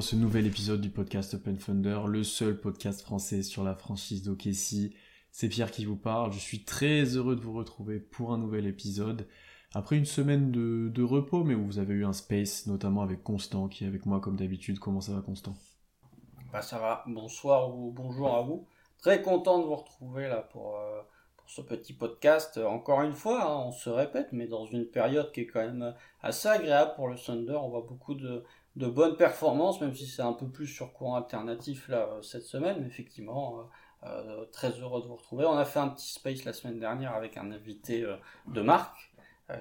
dans ce nouvel épisode du podcast Open Thunder, le seul podcast français sur la franchise d'OKC. C'est Pierre qui vous parle, je suis très heureux de vous retrouver pour un nouvel épisode. Après une semaine de, de repos, mais où vous avez eu un space, notamment avec Constant qui est avec moi comme d'habitude. Comment ça va Constant? Bah ça va, bonsoir ou bonjour à vous. Très content de vous retrouver là pour, euh, pour ce petit podcast. Encore une fois, hein, on se répète, mais dans une période qui est quand même assez agréable pour le Thunder. On voit beaucoup de, de bonnes performances, même si c'est un peu plus sur courant alternatif là euh, cette semaine. Mais effectivement, euh, euh, très heureux de vous retrouver. On a fait un petit space la semaine dernière avec un invité de marque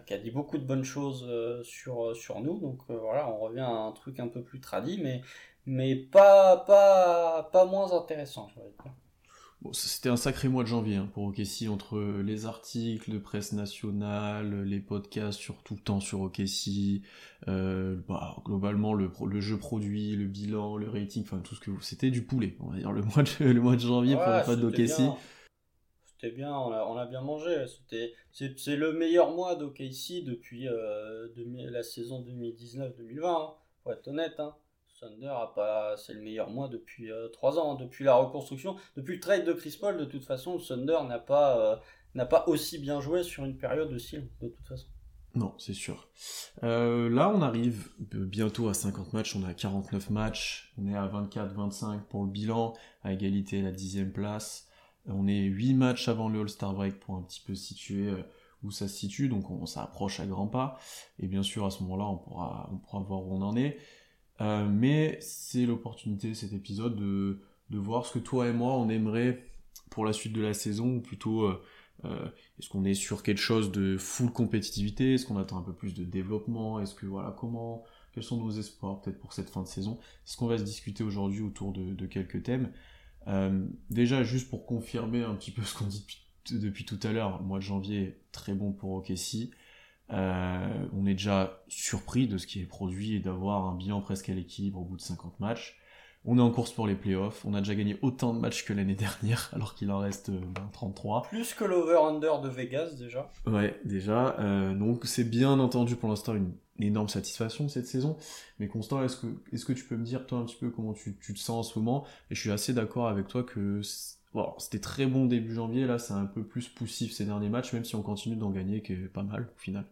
qui a dit beaucoup de bonnes choses sur, sur nous. Donc voilà, on revient à un truc un peu plus tradit, mais, mais pas, pas, pas moins intéressant, je dire. Bon, c'était un sacré mois de janvier hein, pour OKC, entre les articles de presse nationale, les podcasts sur tout le temps sur OKC, euh, bah, globalement le, jeu produit, le bilan, le rating, enfin tout ce que vous... C'était du poulet, on va dire, le mois de, le mois de janvier pour les fans c'était d'OKC. bien. C'était bien, on a, on a bien mangé. C'était, c'est, le meilleur mois d'OKC depuis euh, demi- la saison 2019-2020. Hein. Faut être honnête. Hein. Thunder a pas, c'est le meilleur mois depuis euh, trois ans, hein. depuis la reconstruction, depuis le trade de Chris Paul. De toute façon, le Thunder n'a pas, euh, n'a pas aussi bien joué sur une période aussi de toute façon. Non, c'est sûr. Euh, là, on arrive bientôt à 50 matchs, on est à 49 matchs, on est à 24-25 pour le bilan, à égalité la dixième place. On est 8 matchs avant le All-Star Break pour un petit peu situer euh, où ça se situe, donc on, ça approche à grands pas. Et bien sûr, à ce moment-là, on pourra, on pourra voir où on en est. Euh, mais c'est l'opportunité, cet épisode, de, de voir ce que toi et moi, on aimerait pour la suite de la saison, ou plutôt... euh, euh, est-ce qu'on est sur quelque chose de full compétitivité? Est-ce qu'on attend un peu plus de développement? Est-ce que voilà comment Quels sont nos espoirs peut-être pour cette fin de saison? C'est ce qu'on va se discuter aujourd'hui autour de, quelques thèmes. Déjà juste pour confirmer un petit peu ce qu'on dit depuis, depuis tout à l'heure, mois de janvier très bon pour OKC. Euh, on est déjà surpris de ce qui est produit et d'avoir un bilan presque à l'équilibre au bout de 50 matchs. On est en course pour les playoffs. On a déjà gagné autant de matchs que l'année dernière, alors qu'il en reste euh, ben, 33. Plus que l'over-under de Vegas déjà. Ouais, déjà. euh, donc c'est bien entendu pour l'instant une énorme satisfaction cette saison. Mais Constant, est-ce que, est-ce que tu peux me dire toi un petit peu comment tu, tu te sens en ce moment? Et je suis assez d'accord avec toi que bon, c'était très bon début janvier, là c'est un peu plus poussif ces derniers matchs, même si on continue d'en gagner, qui est pas mal au final.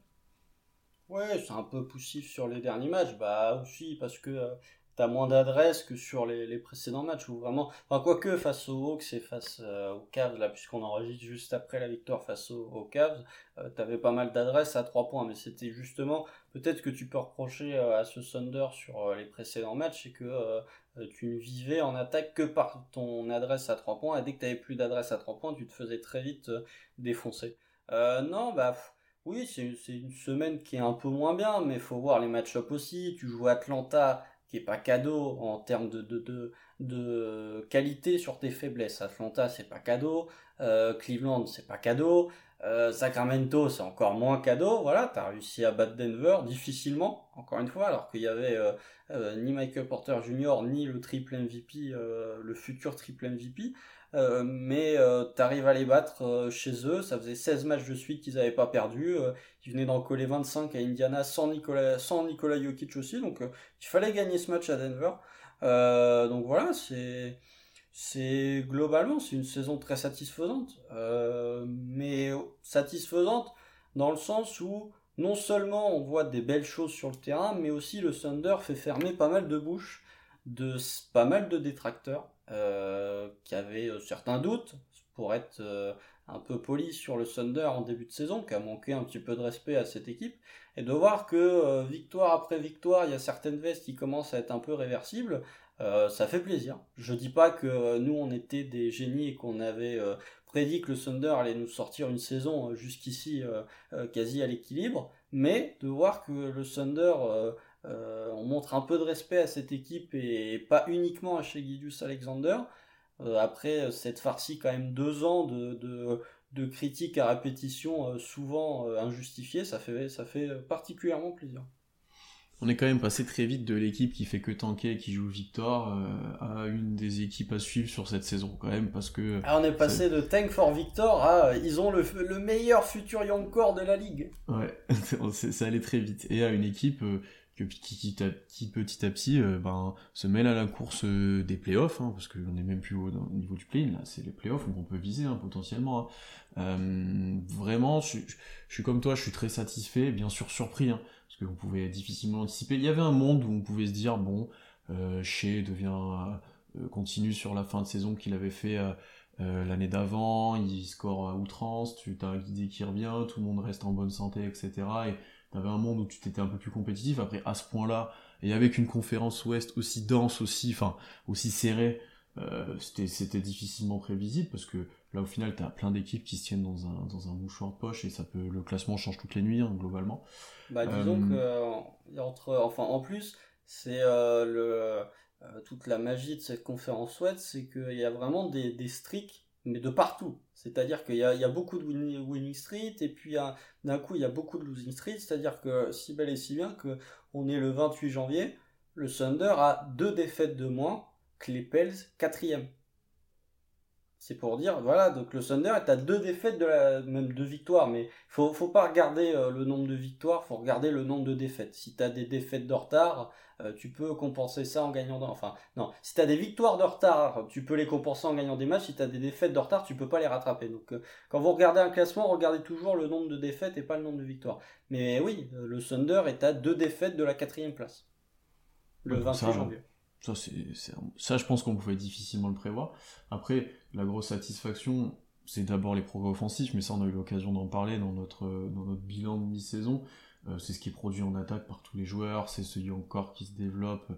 Ouais, c'est un peu poussif sur les derniers matchs, bah aussi parce que euh, t'as moins d'adresse que sur les, précédents matchs où vraiment, enfin quoique face aux Hawks et face euh, aux Cavs là, puisqu'on enregistre juste après la victoire face aux, Cavs, euh, t'avais pas mal d'adresse à trois points, mais c'était justement peut-être que tu peux reprocher euh, à ce Thunder sur euh, les précédents matchs, c'est que tu ne vivais en attaque que par ton adresse à trois points, et dès que t'avais plus d'adresse à trois points, tu te faisais très vite défoncer. Non, bah. Oui, c'est une semaine qui est un peu moins bien, mais faut voir les match-ups aussi. Tu joues Atlanta, qui est pas cadeau en termes de, qualité sur tes faiblesses. Atlanta, c'est pas cadeau. Euh, Cleveland, c'est pas cadeau. Euh, Sacramento, c'est encore moins cadeau. Voilà, t'as réussi à battre Denver difficilement, encore une fois, alors qu'il y avait euh, ni Michael Porter Jr. ni le triple MVP, le futur triple MVP. Euh, mais euh, t'arrives à les battre euh, chez eux. Ça faisait 16 matchs de suite qu'ils n'avaient pas perdu. Euh, ils venaient d'en coller 25 à Indiana sans Nicolas, sans Nicolas Jokic aussi. Donc il fallait gagner ce match à Denver. Donc voilà, c'est c'est globalement c'est une saison très satisfaisante, mais satisfaisante dans le sens où non seulement on voit des belles choses sur le terrain, mais aussi le Thunder fait fermer pas mal de bouches de pas mal de détracteurs euh, qui avaient euh, certains doutes pour être euh, un peu poli sur le Thunder en début de saison, qui a manqué un petit peu de respect à cette équipe, et de voir que victoire après victoire, il y a certaines vestes qui commencent à être un peu réversibles, ça fait plaisir. Je dis pas que nous on était des génies et qu'on avait prédit que le Thunder allait nous sortir une saison jusqu'ici quasi à l'équilibre, mais de voir que le Thunder euh, euh, on montre un peu de respect à cette équipe et pas uniquement à chez Guidius Alexander. Euh, après cette farcie quand même deux ans de, de, de critiques à répétition euh, souvent euh, injustifiées, ça fait, ça fait particulièrement plaisir. on est quand même passé très vite de l'équipe qui fait que tanker, qui joue victoire, euh, à une des équipes à suivre sur cette saison quand même, parce que... Ah, on est passé de tank for victor à ils ont le, le meilleur futur young core de la ligue. Ouais, ça allait très vite. Et à une équipe euh, qui, qui, qui, petit à petit euh, ben, se mêle à la course des playoffs, hein, parce qu'on n'est même plus au, niveau du play, là c'est les playoffs, donc on peut viser hein, potentiellement. Hein. vraiment, je, suis comme toi, je suis très satisfait, bien sûr surpris, hein, parce qu'on pouvait difficilement anticiper. Il y avait un monde où on pouvait se dire, bon, euh, Shea devient, euh, continue sur la fin de saison qu'il avait fait euh, euh, l'année d'avant, il score à outrance, tu as un guidé qui revient, tout le monde reste en bonne santé, etc. Et tu avais un monde où tu t'étais un peu plus compétitif. Après, à ce point-là, et avec une conférence ouest aussi dense, aussi, enfin, aussi serrée, euh, c'était difficilement prévisible parce que là au final tu as plein d'équipes qui se tiennent dans un, dans un mouchoir de poche et ça peut le classement change toutes les nuits hein, globalement bah, disons que euh, entre, enfin, en plus, c'est euh, le euh, toute la magie de cette conférence Ouest, c'est qu'il y a vraiment des, des streaks, mais de partout. C'est-à-dire qu'il y, a, beaucoup de winning, street, et puis d'un coup, il y a beaucoup de losing street. C'est-à-dire que si bel et si bien que on est le 28 janvier, le Thunder a deux défaites de moins que les Pels quatrième. C'est pour dire, voilà, donc le Thunder est à deux défaites de la, même deux victoires, mais faut, faut pas regarder euh, le nombre de victoires, faut regarder le nombre de défaites. Si tu as des défaites de retard, euh, tu peux compenser ça en gagnant, enfin, non, si tu as des victoires de retard, tu peux les compenser en gagnant des matchs, si tu as des défaites de retard, tu peux pas les rattraper. Donc, euh, quand vous regardez un classement, regardez toujours le nombre de défaites et pas le nombre de victoires. Mais oui, le Thunder est à deux défaites de la quatrième place. Le 28 janvier. Ça, je pense qu'on pouvait difficilement le prévoir. Après, la grosse satisfaction, c'est d'abord les progrès offensifs, mais ça, on a eu l'occasion d'en parler dans notre, dans notre bilan de mi-saison. Euh, c'est ce qui est produit en attaque par tous les joueurs, c'est ce young core qui se développe.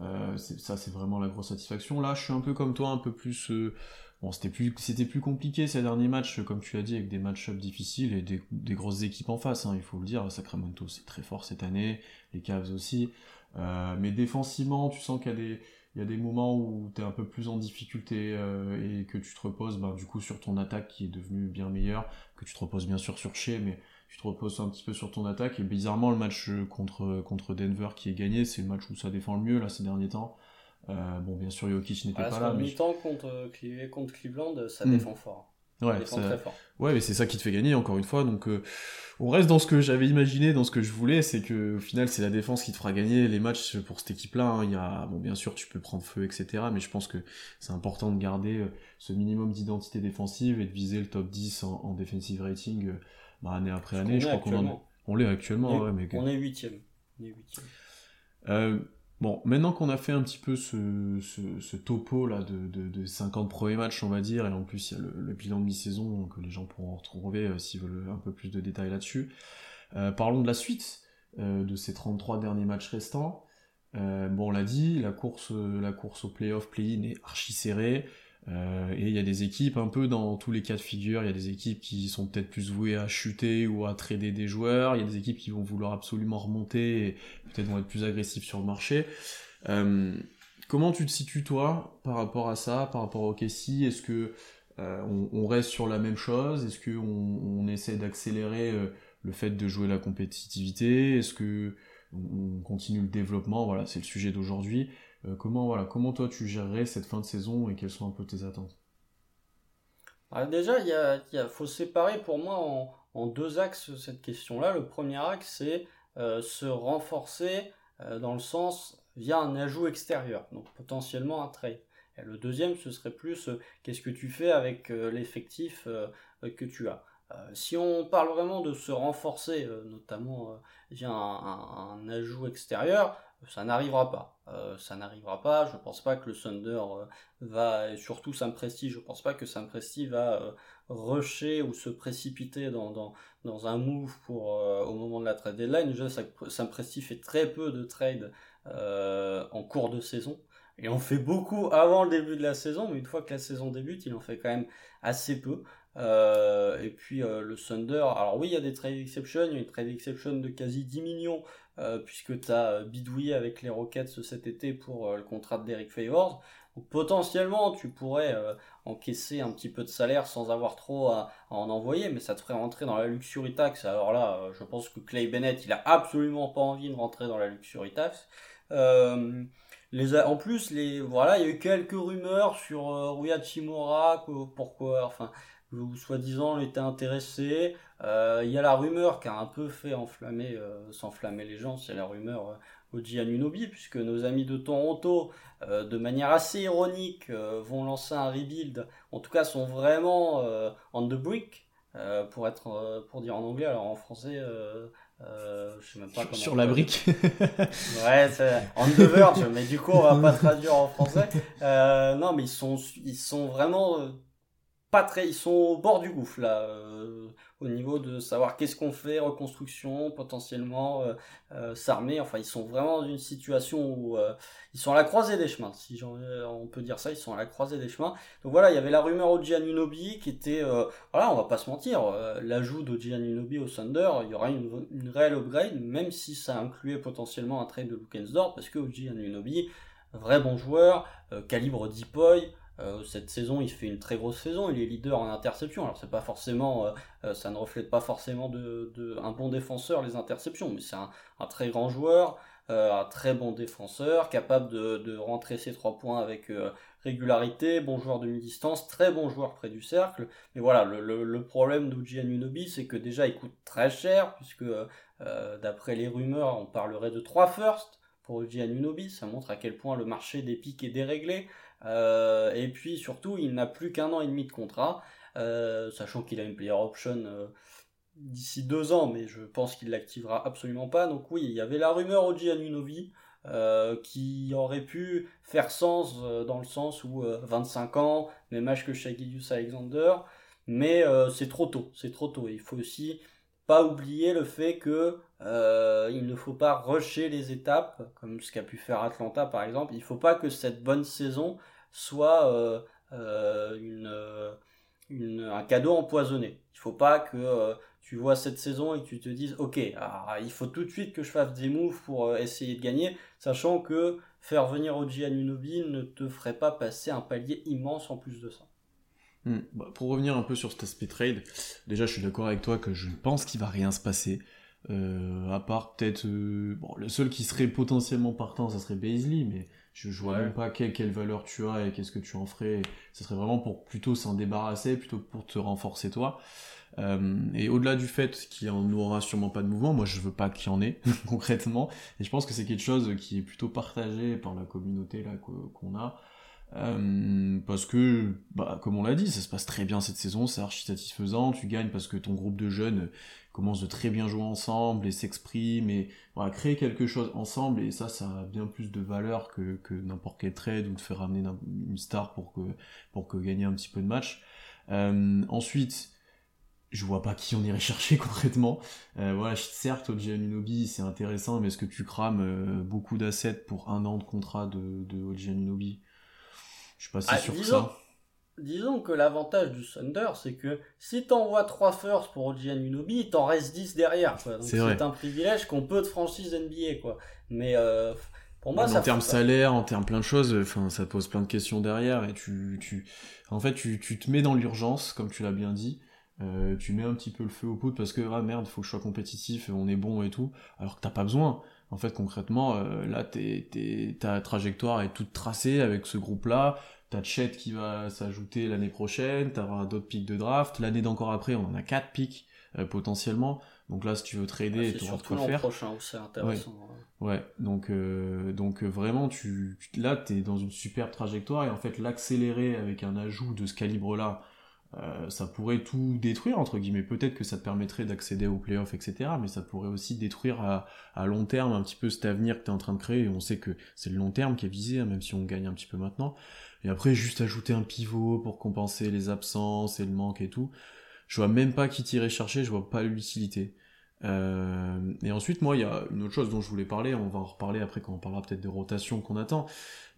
Euh, ça, c'est vraiment la grosse satisfaction. Là, je suis un peu comme toi, un peu plus. Euh, bon, c'était plus, plus compliqué ces derniers matchs, comme tu l'as dit, avec des match-ups difficiles et des, des, grosses équipes en face. Hein, il faut le dire. Sacramento, c'est très fort cette année. Les Cavs aussi. Euh, mais défensivement, tu sens qu'il y a des, il y a des moments où tu es un peu plus en difficulté euh, et que tu te reposes ben, du coup sur ton attaque qui est devenue bien meilleure, que tu te reposes bien sûr sur Shea, mais tu te reposes un petit peu sur ton attaque. Et bizarrement, le match contre, contre Denver qui est gagné, c'est le match où ça défend le mieux là ces derniers temps. Euh, bon, bien sûr, Jokic n'était pas là. Mais mi-temps contre, contre Cleveland, ça hmm. défend fort. Ouais, ouais, mais c'est ça qui te fait gagner encore une fois. Donc euh, on reste dans ce que j'avais imaginé, dans ce que je voulais, c'est que au final c'est la défense qui te fera gagner les matchs pour cette équipe-là. Hein. Il y a, bon bien sûr tu peux prendre feu, etc. Mais je pense que c'est important de garder euh, ce minimum d'identité défensive et de viser le top 10 en, defensive rating euh, bah, année après année. Je crois qu'on on l'est actuellement. On est, ouais, mais... on est huitième. On est huitième. Euh, Bon, maintenant qu'on a fait un petit peu ce, topo là de, 50 premiers matchs, on va dire, et en plus il y a le, bilan de mi-saison que les gens pourront retrouver euh, s'ils veulent un peu plus de détails là-dessus. Euh, parlons de la suite euh, de ces 33 derniers matchs restants. bon, on l'a dit, la course, la course au playoff play-in est archi serrée. Euh, et il y a des équipes un peu dans tous les cas de figure, il y a des équipes qui sont peut-être plus vouées à chuter ou à trader des joueurs, il y a des équipes qui vont vouloir absolument remonter et peut-être vont être plus agressives sur le marché. Euh, comment tu te situes toi par rapport à ça, par rapport au Kessie Est-ce que euh, on, reste sur la même chose? Est-ce qu'on on essaie d'accélérer le fait de jouer la compétitivité? Est-ce que on continue le développement? Voilà, c'est le sujet d'aujourd'hui. Euh, comment, voilà, comment toi tu gérerais cette fin de saison et quelles sont un peu tes attentes? Ah, Déjà, il faut séparer pour moi en, deux axes cette question-là. Le premier axe, c'est euh, se renforcer euh, dans le sens via un ajout extérieur, donc potentiellement un trade. Et le deuxième, ce serait plus qu'est-ce que tu fais avec l'effectif que tu as? si on parle vraiment de se renforcer, notamment via un, ajout extérieur, ça n'arrivera pas. Euh, ça n'arrivera pas. Je pense pas que le Thunder euh, va, et surtout Sam Presti, je pense pas que Sam Presti va euh, rusher ou se précipiter dans, dans, un move pour au moment de la trade deadline. Déjà, Sam Presti fait très peu de trades en cours de saison. Et on fait beaucoup avant le début de la saison, mais une fois que la saison débute, il en fait quand même assez peu. et puis le Thunder, alors oui, il y a des trade exceptions, il y a une trade exception de quasi 10 millions euh, puisque tu as euh, bidouillé avec les Rockets cet été pour euh, le contrat de Derek Favors. Potentiellement, tu pourrais euh, encaisser un petit peu de salaire sans avoir trop à, en envoyer, mais ça te ferait rentrer dans la luxury tax. Alors là, euh, je pense que Clay Bennett, il a absolument pas envie de rentrer dans la luxury tax. Euh, en plus, les, voilà, il y a eu quelques rumeurs sur euh, Rui pourquoi, enfin, soi-disant, il était intéressé. Il y a la rumeur qui a un peu fait enflammer, s'enflammer les gens, c'est la rumeur Oji Anunobi, puisque nos amis de Toronto, euh, de manière assez ironique, euh, vont lancer un rebuild, en tout cas sont vraiment euh, on the brick, pour, être, pour dire en anglais, alors en français, je sais même pas comment. Sur la brique Ouais, c'est on the verge, mais du coup on va pas traduire en français. non, mais ils sont, ils sont vraiment pas très, ils sont au bord du gouffre là au niveau de savoir qu'est-ce qu'on fait, reconstruction, potentiellement euh, euh, s'armer. Enfin, ils sont vraiment dans une situation où euh, ils sont à la croisée des chemins, si on peut dire ça, ils sont à la croisée des chemins. Donc voilà, il y avait la rumeur Oji Anunobi qui était, voilà, on va pas se mentir, l'ajout d'Oji Anunobi au Thunder, il y aura une, réelle upgrade, même si ça incluait potentiellement un trade de Lukensdorf, parce que Oji Anunobi, vrai bon joueur, calibre Deepoy, euh, cette saison, il fait une très grosse saison. Il est leader en interception. Alors c'est pas forcément, euh, euh, ça ne reflète pas forcément de, un bon défenseur les interceptions, mais c'est un, très grand joueur, un très bon défenseur, capable de, rentrer ses trois points avec régularité, bon joueur de mi-distance, très bon joueur près du cercle. Mais voilà, le, problème d'Uji Anunobi, c'est que déjà il coûte très cher, puisque d'après les rumeurs, on parlerait de 3 firsts pour Uji Anunobi. Ça montre à quel point le marché des pics est déréglé. Euh, et puis surtout, il n'a plus qu'un an et demi de contrat, euh, sachant qu'il a une player option euh, d'ici deux ans, mais je pense qu'il l'activera absolument pas. Donc oui, il y avait la rumeur Oji Anunovi qui aurait pu faire sens dans le sens où 25 ans, même âge que Shagidius Alexander, mais c'est trop tôt, c'est trop tôt. il faut aussi pas oublier le fait que il ne faut pas rusher les étapes, comme ce qu'a pu faire Atlanta par exemple. Il faut pas que cette bonne saison soit euh, euh, euh, une, un cadeau empoisonné. Il faut pas que tu vois cette saison et que tu te dises ok ah, il faut tout de suite que je fasse des moves pour essayer de gagner sachant que faire venir Oji Anunobi ne te ferait pas passer un palier immense en plus de ça hmm. bah, pour revenir un peu sur cet aspect trade déjà je suis d'accord avec toi que je pense qu'il va rien se passer à part peut-être bon le seul qui serait potentiellement partant ça serait Baisley mais je, je vois même pas quelle, valeur tu as et qu'est-ce que tu en ferais. Ce serait vraiment pour plutôt s'en débarrasser, plutôt pour te renforcer toi. Euh, et au-delà du fait qu'il n'y aura sûrement pas de mouvement, moi je veux pas qu'il y en ait concrètement. Et je pense que c'est quelque chose qui est plutôt partagé par la communauté là qu'on a. Euh, parce que, bah, comme on l'a dit, ça se passe très bien cette saison, c'est archi satisfaisant, tu gagnes parce que ton groupe de jeunes commence de très bien jouer ensemble et s'exprime et voilà, créer quelque chose ensemble et ça, ça a bien plus de valeur que, que n'importe quel trade ou de faire ramener une star pour que, pour que gagner un petit peu de match. Euh, ensuite, je vois pas qui on irait chercher concrètement. Euh, voilà, certes, Oji Anunobi, c'est intéressant, mais est-ce que tu crames euh, beaucoup d'assets pour un an de contrat de, de Oji Anunobi Je suis pas si ah, sûr que ça disons que l'avantage du Thunder, c'est que si t'envoies 3 firsts pour Oji Anunobi, il t'en reste 10 derrière. c'est un privilège qu'on peut de franchise NBA. Quoi. Mais euh, pour moi, ça En termes salaire, en termes plein de choses, enfin, ça pose plein de questions derrière. Et tu, tu... En fait, tu, tu te mets dans l'urgence, comme tu l'as bien dit. Euh, tu mets un petit peu le feu au poudre parce que ah merde, faut que je sois compétitif, on est bon et tout, alors que t'as pas besoin. En fait, concrètement, euh, là, ta trajectoire est toute tracée avec ce groupe-là. T'as Chet qui va s'ajouter l'année prochaine, t'auras d'autres pics de draft. L'année d'encore après, on en a quatre pics euh, potentiellement. Donc là, si tu veux trader, tu auras de quoi faire. prochain où c'est intéressant. Ouais, donc, euh, donc euh, vraiment, tu, là, tu es dans une superbe trajectoire et en fait, l'accélérer avec un ajout de ce calibre-là, ça pourrait tout détruire, entre guillemets. Peut-être que ça te permettrait d'accéder aux playoffs, etc. Mais ça pourrait aussi détruire à, à long terme un petit peu cet avenir que tu es en train de créer. Et on sait que c'est le long terme qui est visé, hein, même si on gagne un petit peu maintenant. Et après, juste ajouter un pivot pour compenser les absences et le manque et tout. Je vois même pas qui tirer chercher, je vois pas l'utilité. Euh, et ensuite, moi, il y a une autre chose dont je voulais parler, on va en reparler après quand on parlera peut-être de rotation qu'on attend,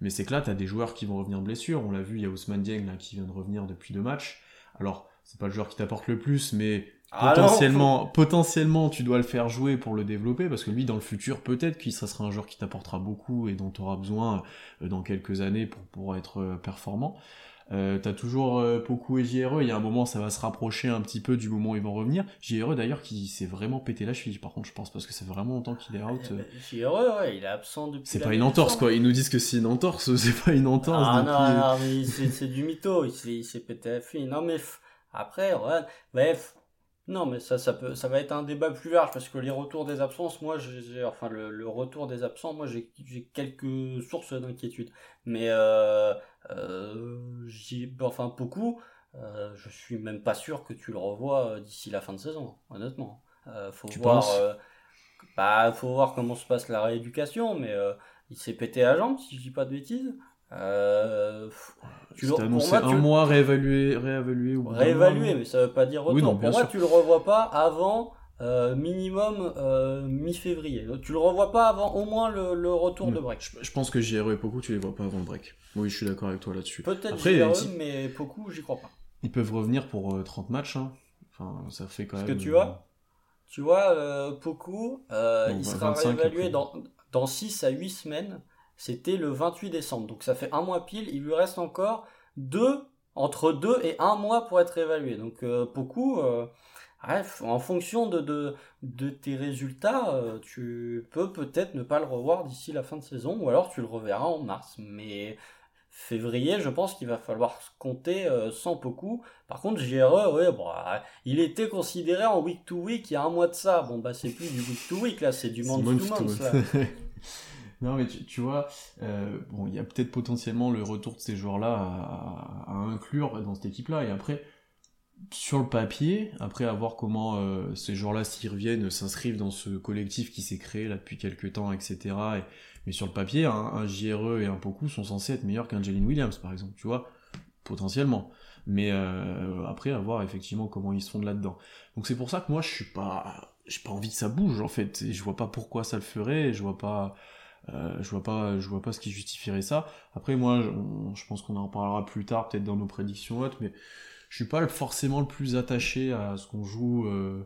mais c'est que là, tu as des joueurs qui vont revenir blessure, on l'a vu, il y a Ousmane Dieng là, qui vient de revenir depuis deux matchs, alors, c'est pas le joueur qui t'apporte le plus, mais potentiellement, potentiellement, tu dois le faire jouer pour le développer, parce que lui, dans le futur, peut-être qu'il sera un joueur qui t'apportera beaucoup et dont tu auras besoin euh, dans quelques années pour, pour être euh, performant. Euh, T'as toujours euh, Poku et JRE, il y a un moment, ça va se rapprocher un petit peu du moment où ils vont revenir. JRE, d'ailleurs, qui s'est vraiment pété la cheville, par contre, je pense, parce que c'est vraiment longtemps qu'il est out. Euh. JRE, ouais, il est absent depuis. C'est pas une entorse, quoi. Ils nous disent que c'est une entorse, c'est pas une entorse. Ah depuis- non, non, mais c'est du mytho, il s'est- il s'est pété la fille. Non mais f- après, ouais, bref. Non mais ça, ça peut, ça va être un débat plus large parce que les retours des absences, moi, j'ai, j'ai- enfin le, le retour des absents, moi, j'ai, j'ai quelques sources d'inquiétude. Mais euh, euh, j'y- enfin beaucoup, euh, je suis même pas sûr que tu le revois euh, d'ici la fin de saison, honnêtement. Euh, faut Tu voir, bah, faut voir comment se passe la rééducation, mais euh, il s'est pété la jambe, si je dis pas de bêtises. Euh, tu pour annoncé moi, un tu- mois réévalué, réévalué ou réévaluer, mais ça veut pas dire retour. Oui, non, pour bien moi, sûr. tu le revois pas avant euh, minimum euh, mi-février. Tu le revois pas avant au moins le, le retour de break. Je, je pense que JRE et Poku, tu les vois pas avant le break. Oui, je suis d'accord avec toi là-dessus. Peut-être JRE, si- mais beaucoup, j'y crois pas. Ils peuvent revenir pour euh, 30 matchs. Hein. Enfin, ça fait quand Parce même. que tu vois, Tu vois, Poku, il 25 sera réévalué dans, dans 6 à 8 semaines. C'était le 28 décembre. Donc ça fait un mois pile. Il lui reste encore deux, entre 2 et 1 mois pour être évalué. Donc euh, euh, bref, en fonction de, de, de tes résultats, euh, tu peux peut-être ne pas le revoir d'ici la fin de saison. Ou alors tu le reverras en mars. Mais février, je pense qu'il va falloir compter euh, sans Poku. Par contre, JRE, ouais, euh, il était considéré en week to week il y a un mois de ça. Bon, bah, c'est plus du week to week, là, c'est du c'est month non, mais tu, vois, euh, bon, il y a peut-être potentiellement le retour de ces joueurs-là à, inclure dans cette équipe-là. Et après, sur le papier, après à voir comment euh, ces joueurs-là, s'ils reviennent, s'inscrivent dans ce collectif qui s'est créé là depuis quelques temps, etc. Et, mais sur le papier, un, un JRE et un Poku sont censés être meilleurs qu'un Jalen Williams, par exemple, tu vois, potentiellement. Mais euh, après, à voir effectivement comment ils sont de là-dedans. Donc c'est pour ça que moi, je suis pas, j'ai pas envie que ça bouge en fait. Et je vois pas pourquoi ça le ferait. Je vois pas, euh, je vois pas, je vois pas ce qui justifierait ça. Après, moi, je, je pense qu'on en parlera plus tard, peut-être dans nos prédictions hautes, mais je suis pas forcément le plus attaché à ce qu'on joue. euh,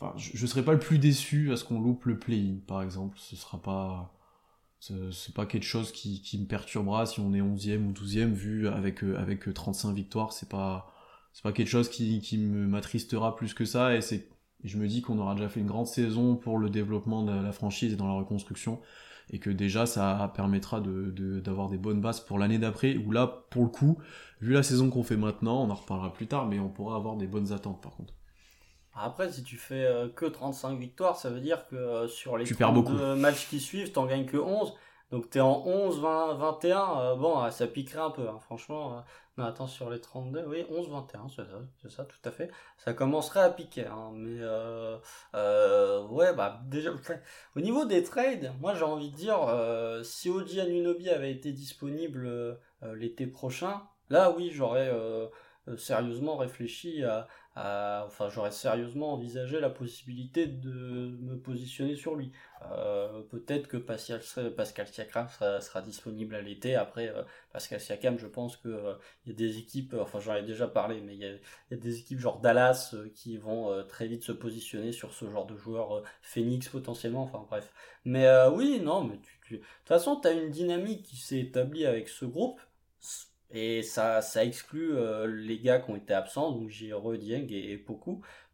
Enfin, je, je serais pas le plus déçu à ce qu'on loupe le play-in, par exemple. Ce sera pas. C'est pas quelque chose qui, qui me perturbera si on est 11e ou 12e, vu avec, euh, avec 35 victoires. C'est pas, c'est pas quelque chose qui, qui m'attristera plus que ça. Et c'est, je me dis qu'on aura déjà fait une grande saison pour le développement de la franchise et dans la reconstruction. Et que déjà, ça permettra de, de- d'avoir des bonnes bases pour l'année d'après. Où là, pour le coup, vu la saison qu'on fait maintenant, on en reparlera plus tard, mais on pourra avoir des bonnes attentes par contre. Après, si tu fais euh, que 35 victoires, ça veut dire que euh, sur les Tu perds 32 beaucoup. matchs qui suivent, t'en gagnes que 11. Donc t'es en 11, 20, 21. euh, bon, euh, ça piquerait un peu, hein, franchement. euh, non, attends, sur les 32, oui, 11, 21, c'est ça, c'est ça, tout à fait. Ça commencerait à piquer, hein, mais euh, euh, ouais, bah déjà, au niveau des trades, moi j'ai envie de dire, si Oji Anunobi avait été disponible l'été prochain, là oui, j'aurais sérieusement réfléchi à, à- enfin j'aurais sérieusement envisagé la possibilité de me positionner sur lui. Euh, peut-être que Pascal, Pascal Siakam sera, disponible à l'été. Après, euh, Pascal Siakam, je pense que euh, il y a des équipes, enfin j'en ai déjà parlé, mais il y a, des équipes genre Dallas euh, qui vont euh, très vite se positionner sur ce genre de joueur, euh, Phoenix potentiellement, enfin bref. Mais euh, oui, non, mais de toute façon, tu as une dynamique qui s'est établie avec ce groupe. Et ça, ça exclut euh, les gars qui ont été absents, donc JRE, Dieng et, et.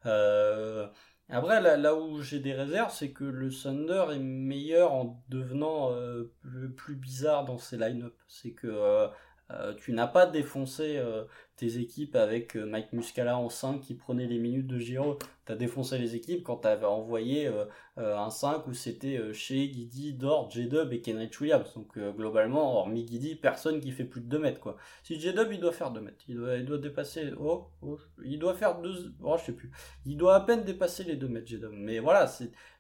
Euh, après, là, là où j'ai des réserves, c'est que le Thunder est meilleur en devenant euh, plus, plus bizarre dans ses line-up. C'est que euh, tu n'as pas défoncé euh, tes équipes avec euh, Mike Muscala en 5 qui prenait les minutes de Giro. Tu as défoncé les équipes quand tu avais envoyé un 5 où c'était chez Guidi, Dort, J-Dub et Kenrich Williams. Donc globalement, hormis Guidi, personne qui fait plus de 2 mètres. quoi. Si J-Dub, il doit faire 2 mètres. Il doit, dépasser... Oh, oh, il doit faire 2... Oh, je sais plus. Il doit à peine dépasser les 2 mètres, J-Dub. Mais voilà,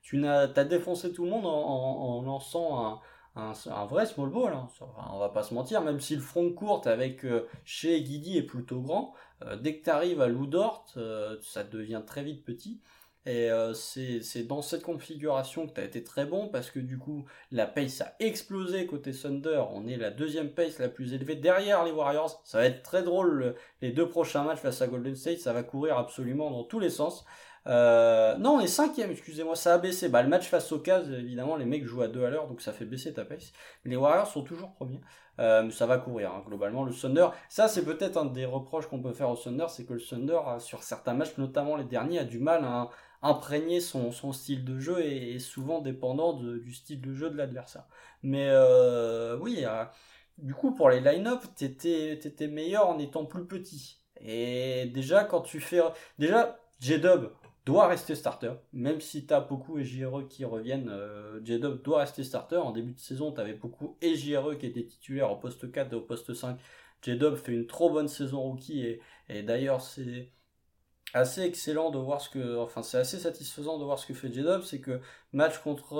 tu as défoncé tout le monde en lançant un, un, un vrai small ball. hein. On va pas se mentir, même si le front court avec euh, chez Guidi est plutôt grand, euh, dès que tu arrives à Loudort, euh, ça devient très vite petit. Et euh, c'est dans cette configuration que tu as été très bon parce que du coup, la pace a explosé côté Thunder. On est la deuxième pace la plus élevée derrière les Warriors. Ça va être très drôle le- les deux prochains matchs face à Golden State. Ça va courir absolument dans tous les sens. Euh, non, on est cinquième, excusez-moi, ça a baissé. Bah, le match face aux Cavs, évidemment, les mecs jouent à deux à l'heure, donc ça fait baisser ta pace. les Warriors sont toujours premiers. Euh, mais ça va courir, hein, globalement. Le Thunder, ça c'est peut-être un des reproches qu'on peut faire au Thunder, c'est que le Thunder, sur certains matchs, notamment les derniers, a du mal à imprégner son, style de jeu et est souvent dépendant du style de jeu de l'adversaire. Mais euh, oui, du coup, pour les line-up, t'étais, étais meilleur en étant plus petit. Et déjà, quand tu fais. Déjà, J-Dub doit rester starter. Même si tu as beaucoup et JRE qui reviennent, euh, J-Dub doit rester starter. En début de saison, tu avais beaucoup et JRE qui étaient titulaires au poste 4 et au poste 5. J-Dub fait une trop bonne saison rookie. Et, d'ailleurs, c'est assez excellent de voir ce que. Enfin, c'est assez satisfaisant de voir ce que fait J-Dub. C'est que match contre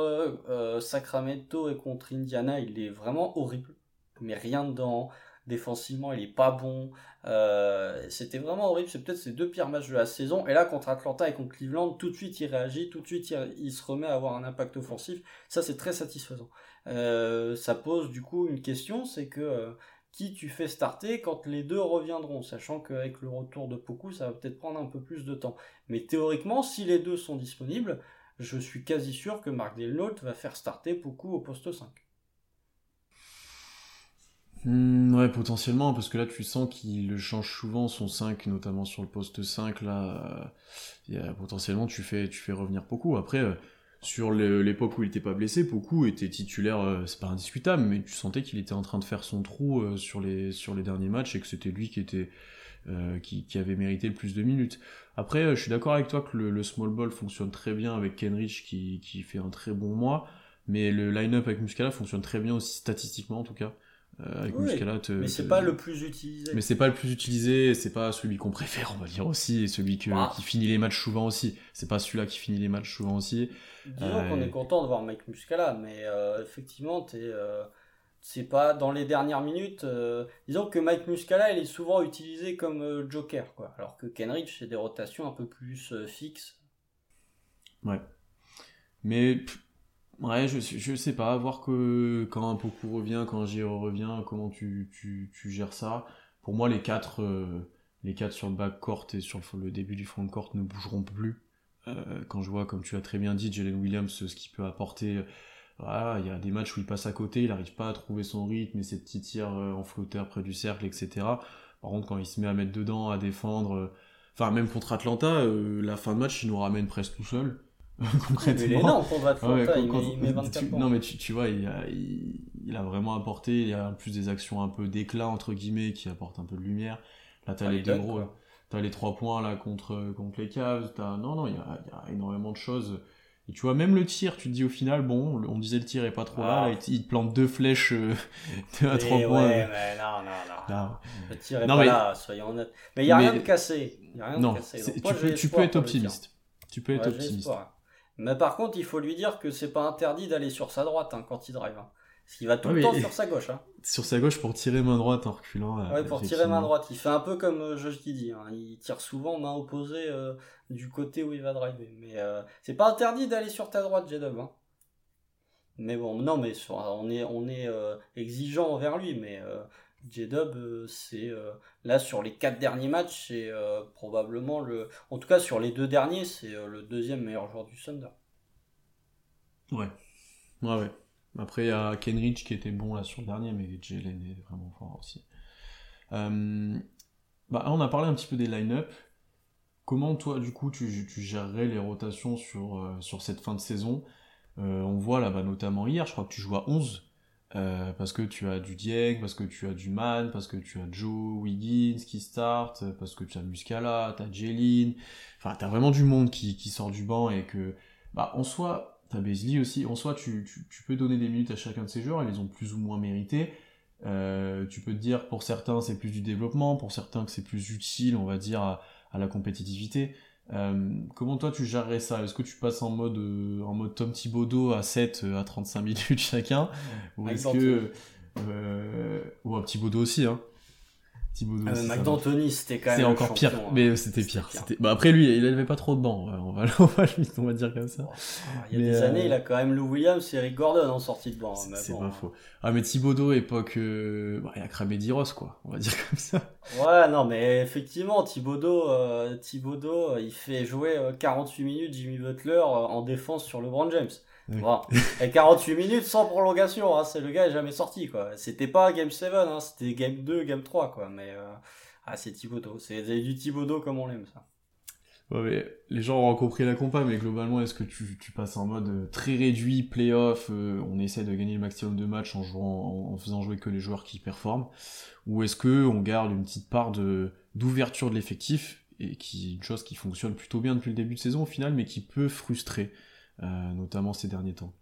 euh, Sacramento et contre Indiana, il est vraiment horrible. Mais rien dedans. Défensivement, il est pas bon. Euh, c'était vraiment horrible. C'est peut-être ses deux pires matchs de la saison. Et là, contre Atlanta et contre Cleveland, tout de suite, il réagit. Tout de suite, il, se remet à avoir un impact offensif. Ça, c'est très satisfaisant. Euh, ça pose du coup une question, c'est que euh, qui tu fais starter quand les deux reviendront, sachant qu'avec le retour de Poku, ça va peut-être prendre un peu plus de temps. Mais théoriquement, si les deux sont disponibles, je suis quasi sûr que Mark Delnault va faire starter Poku au poste 5. Hmm, ouais, potentiellement, parce que là, tu sens qu'il change souvent son 5, notamment sur le poste 5. Là, euh, potentiellement, tu fais, tu fais revenir beaucoup. Après, euh, sur l'époque où il n'était pas blessé, beaucoup était titulaire, euh, c'est pas indiscutable, mais tu sentais qu'il était en train de faire son trou sur, les, sur les derniers matchs et que c'était lui qui était. Qui, qui, avait mérité le plus de minutes. Après, je suis d'accord avec toi que le, small ball fonctionne très bien avec Kenrich qui, qui fait un très bon mois, mais le line-up avec Muscala fonctionne très bien aussi statistiquement en tout cas. Euh, mais c'est pas le plus utilisé. Mais c'est pas le plus utilisé, c'est pas celui qu'on préfère, on va dire aussi, et celui qui finit les matchs souvent aussi. C'est pas celui-là qui finit les matchs souvent aussi. Disons qu'on euh, est content de voir Mike Muscala, mais euh, effectivement, c'est pas dans les dernières minutes. disons que Mike Muscala, il est souvent utilisé comme joker, quoi. Alors que Kenrich, c'est des rotations un peu plus fixes. Ouais. Mais Ouais, je, je sais pas, voir que quand un Poku revient, quand Giro revient, comment tu, tu, tu, gères ça. Pour moi, les quatre, euh, les quatre sur le backcourt et sur le début du frontcourt ne bougeront plus. Euh, quand je vois, comme tu as très bien dit, Jalen Williams, ce qu'il peut apporter. Voilà, il y a des matchs où il passe à côté, il n'arrive pas à trouver son rythme et ses petits tirs euh, en flotteur près du cercle, etc. Par contre, quand il se met à mettre dedans, à défendre, enfin même contre Atlanta, la fin de match, il nous ramène presque tout seul. Concrètement. Il met 24 Non, mais tu, tu vois, il a, il, a, vraiment apporté. Il y a en plus des actions un peu d'éclat, entre guillemets, qui apportent un peu de lumière. Là, t'as ah, les deux gros. T'as les trois points là contre, contre les Cavs. As... Non, non, il y a, il y a énormément de choses. Et tu vois, même le tir, tu te dis au final, bon, on disait le tir est pas trop là, ah. il, te plante deux flèches euh, à trois points. Ouais, mais non, non, non. Le tir est pas là, soyons honnêtes. Mais il n'y a rien de cassé. Y a rien non, de cassé. tu, peux, tu peux être optimiste. Tu peux être optimiste. Mais par contre, il faut lui dire que c'est pas interdit d'aller sur sa droite hein, quand il drive. Hein. Parce qu'il va tout le temps sur sa gauche. Hein. Sur sa gauche pour tirer main droite en reculant. Euh, ouais, pour tirer main droite. Il fait un peu comme euh, Josh Giddy. Hein. Il tire souvent main opposée euh, du côté où il va driver. Mais c'est pas interdit d'aller sur ta droite, J-Dub. Hein. Mais bon, non, mais on est, on est exigeant envers lui. Mais J-Dub, c'est là sur les quatre derniers matchs, c'est probablement le. En tout cas, sur les deux derniers, c'est le deuxième meilleur joueur du Thunder. Ouais. Ouais. Après, il y a Kenrich qui était bon là sur le dernier, mais Jalen est vraiment fort aussi. Euh, bah, on a parlé un petit peu des line-up. Comment toi, du coup, tu, gérerais les rotations sur, euh, cette fin de saison? Euh, On voit là, bas notamment hier, je crois que tu joues à 11. Parce que tu as du Dieng, parce que tu as du Man, parce que tu as Joe Wiggins qui start, parce que tu as Muscala, tu as Jeline. Enfin, tu as vraiment du monde qui, qui sort du banc et que, bah, en soi, T'as Beasley aussi. En soi, tu, peux donner des minutes à chacun de ces joueurs, ils les ont plus ou moins mérité. Euh, tu peux te dire, pour certains, c'est plus du développement, pour certains, que c'est plus utile, on va dire, à, la compétitivité. Euh, comment toi, tu gérerais ça? Est-ce que tu passes en mode, euh, en mode Tom Thibodeau à 7 à 35 minutes chacun? Ou est-ce que. ou un petit Bodo aussi, hein? Thibodeau. Euh. McDantoni, c'était quand même. C'est encore pire, champion, hein. mais c'était pire. pire. C'était- Bah après lui, il avait pas trop de bancs. On va, on va, on va dire comme ça. Il y a Mais, des euh, années, il a quand même Lou Williams et Eric Gordon en sortie de banc. C'est mais c'est bon. pas faux. Ah mais Thibodeau époque, euh, bah, il a cramé Diros quoi. On va dire comme ça. Ouais, non, mais effectivement, Thibodeau, euh, Thibodeau, euh, il fait jouer euh, 48 minutes Jimmy Butler en défense sur LeBron James. Oui. Bon, et 48 minutes sans prolongation, hein, c'est le gars est jamais sorti quoi. C'était pas Game 7, hein, c'était Game 2, Game 3 quoi. Mais euh, ah, c'est Thibodeau, c'est du Thibodeau comme on l'aime ça. Ouais, mais les gens auront compris la compa, mais globalement, est-ce que tu, tu passes en mode euh, très réduit, playoff, euh, on essaie de gagner le maximum de matchs en, jouant, en, en faisant jouer que les joueurs qui performent, ou est-ce que on garde une petite part de d'ouverture de l'effectif et qui une chose qui fonctionne plutôt bien depuis le début de saison au final, mais qui peut frustrer, euh, notamment ces derniers temps.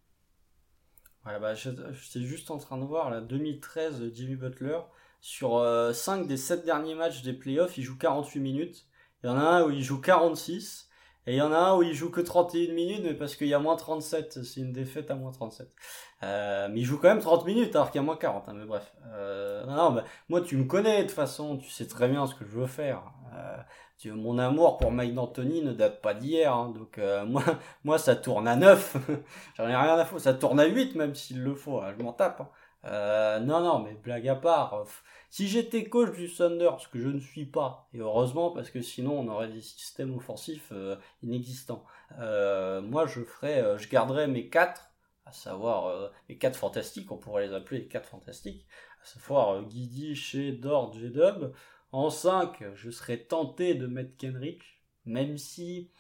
Ouais, bah, j'étais juste en train de voir la 2013 de Jimmy Butler. Sur 5 des 7 derniers matchs des playoffs, il joue 48 minutes. Il y en a un où il joue 46. Et il y en a un où il joue que 31 minutes, mais parce qu'il y a moins 37. C'est une défaite à moins 37. Euh, mais il joue quand même 30 minutes alors qu'il y a moins 40. hein, mais bref. Euh, non, non, bah, moi, tu me connais de toute façon. Tu sais très bien ce que je veux faire. Euh, mon amour pour Mike D'Antoni ne date pas d'hier. hein, donc euh, moi, moi, ça tourne à 9. J'en ai rien à foutre. Ça tourne à 8 même s'il le faut. hein, je m'en tape. hein. Euh, non, non, mais blague à part. euh, si j'étais coach du Thunder, ce que je ne suis pas, et heureusement parce que sinon on aurait des systèmes offensifs inexistants. moi, je ferais, je garderais mes 4, à savoir mes 4 fantastiques, on pourrait les appeler les 4 fantastiques, à savoir Guidi, Shea, Dort, J-Dub. En 5, je serais tenté de mettre Kenrich, même si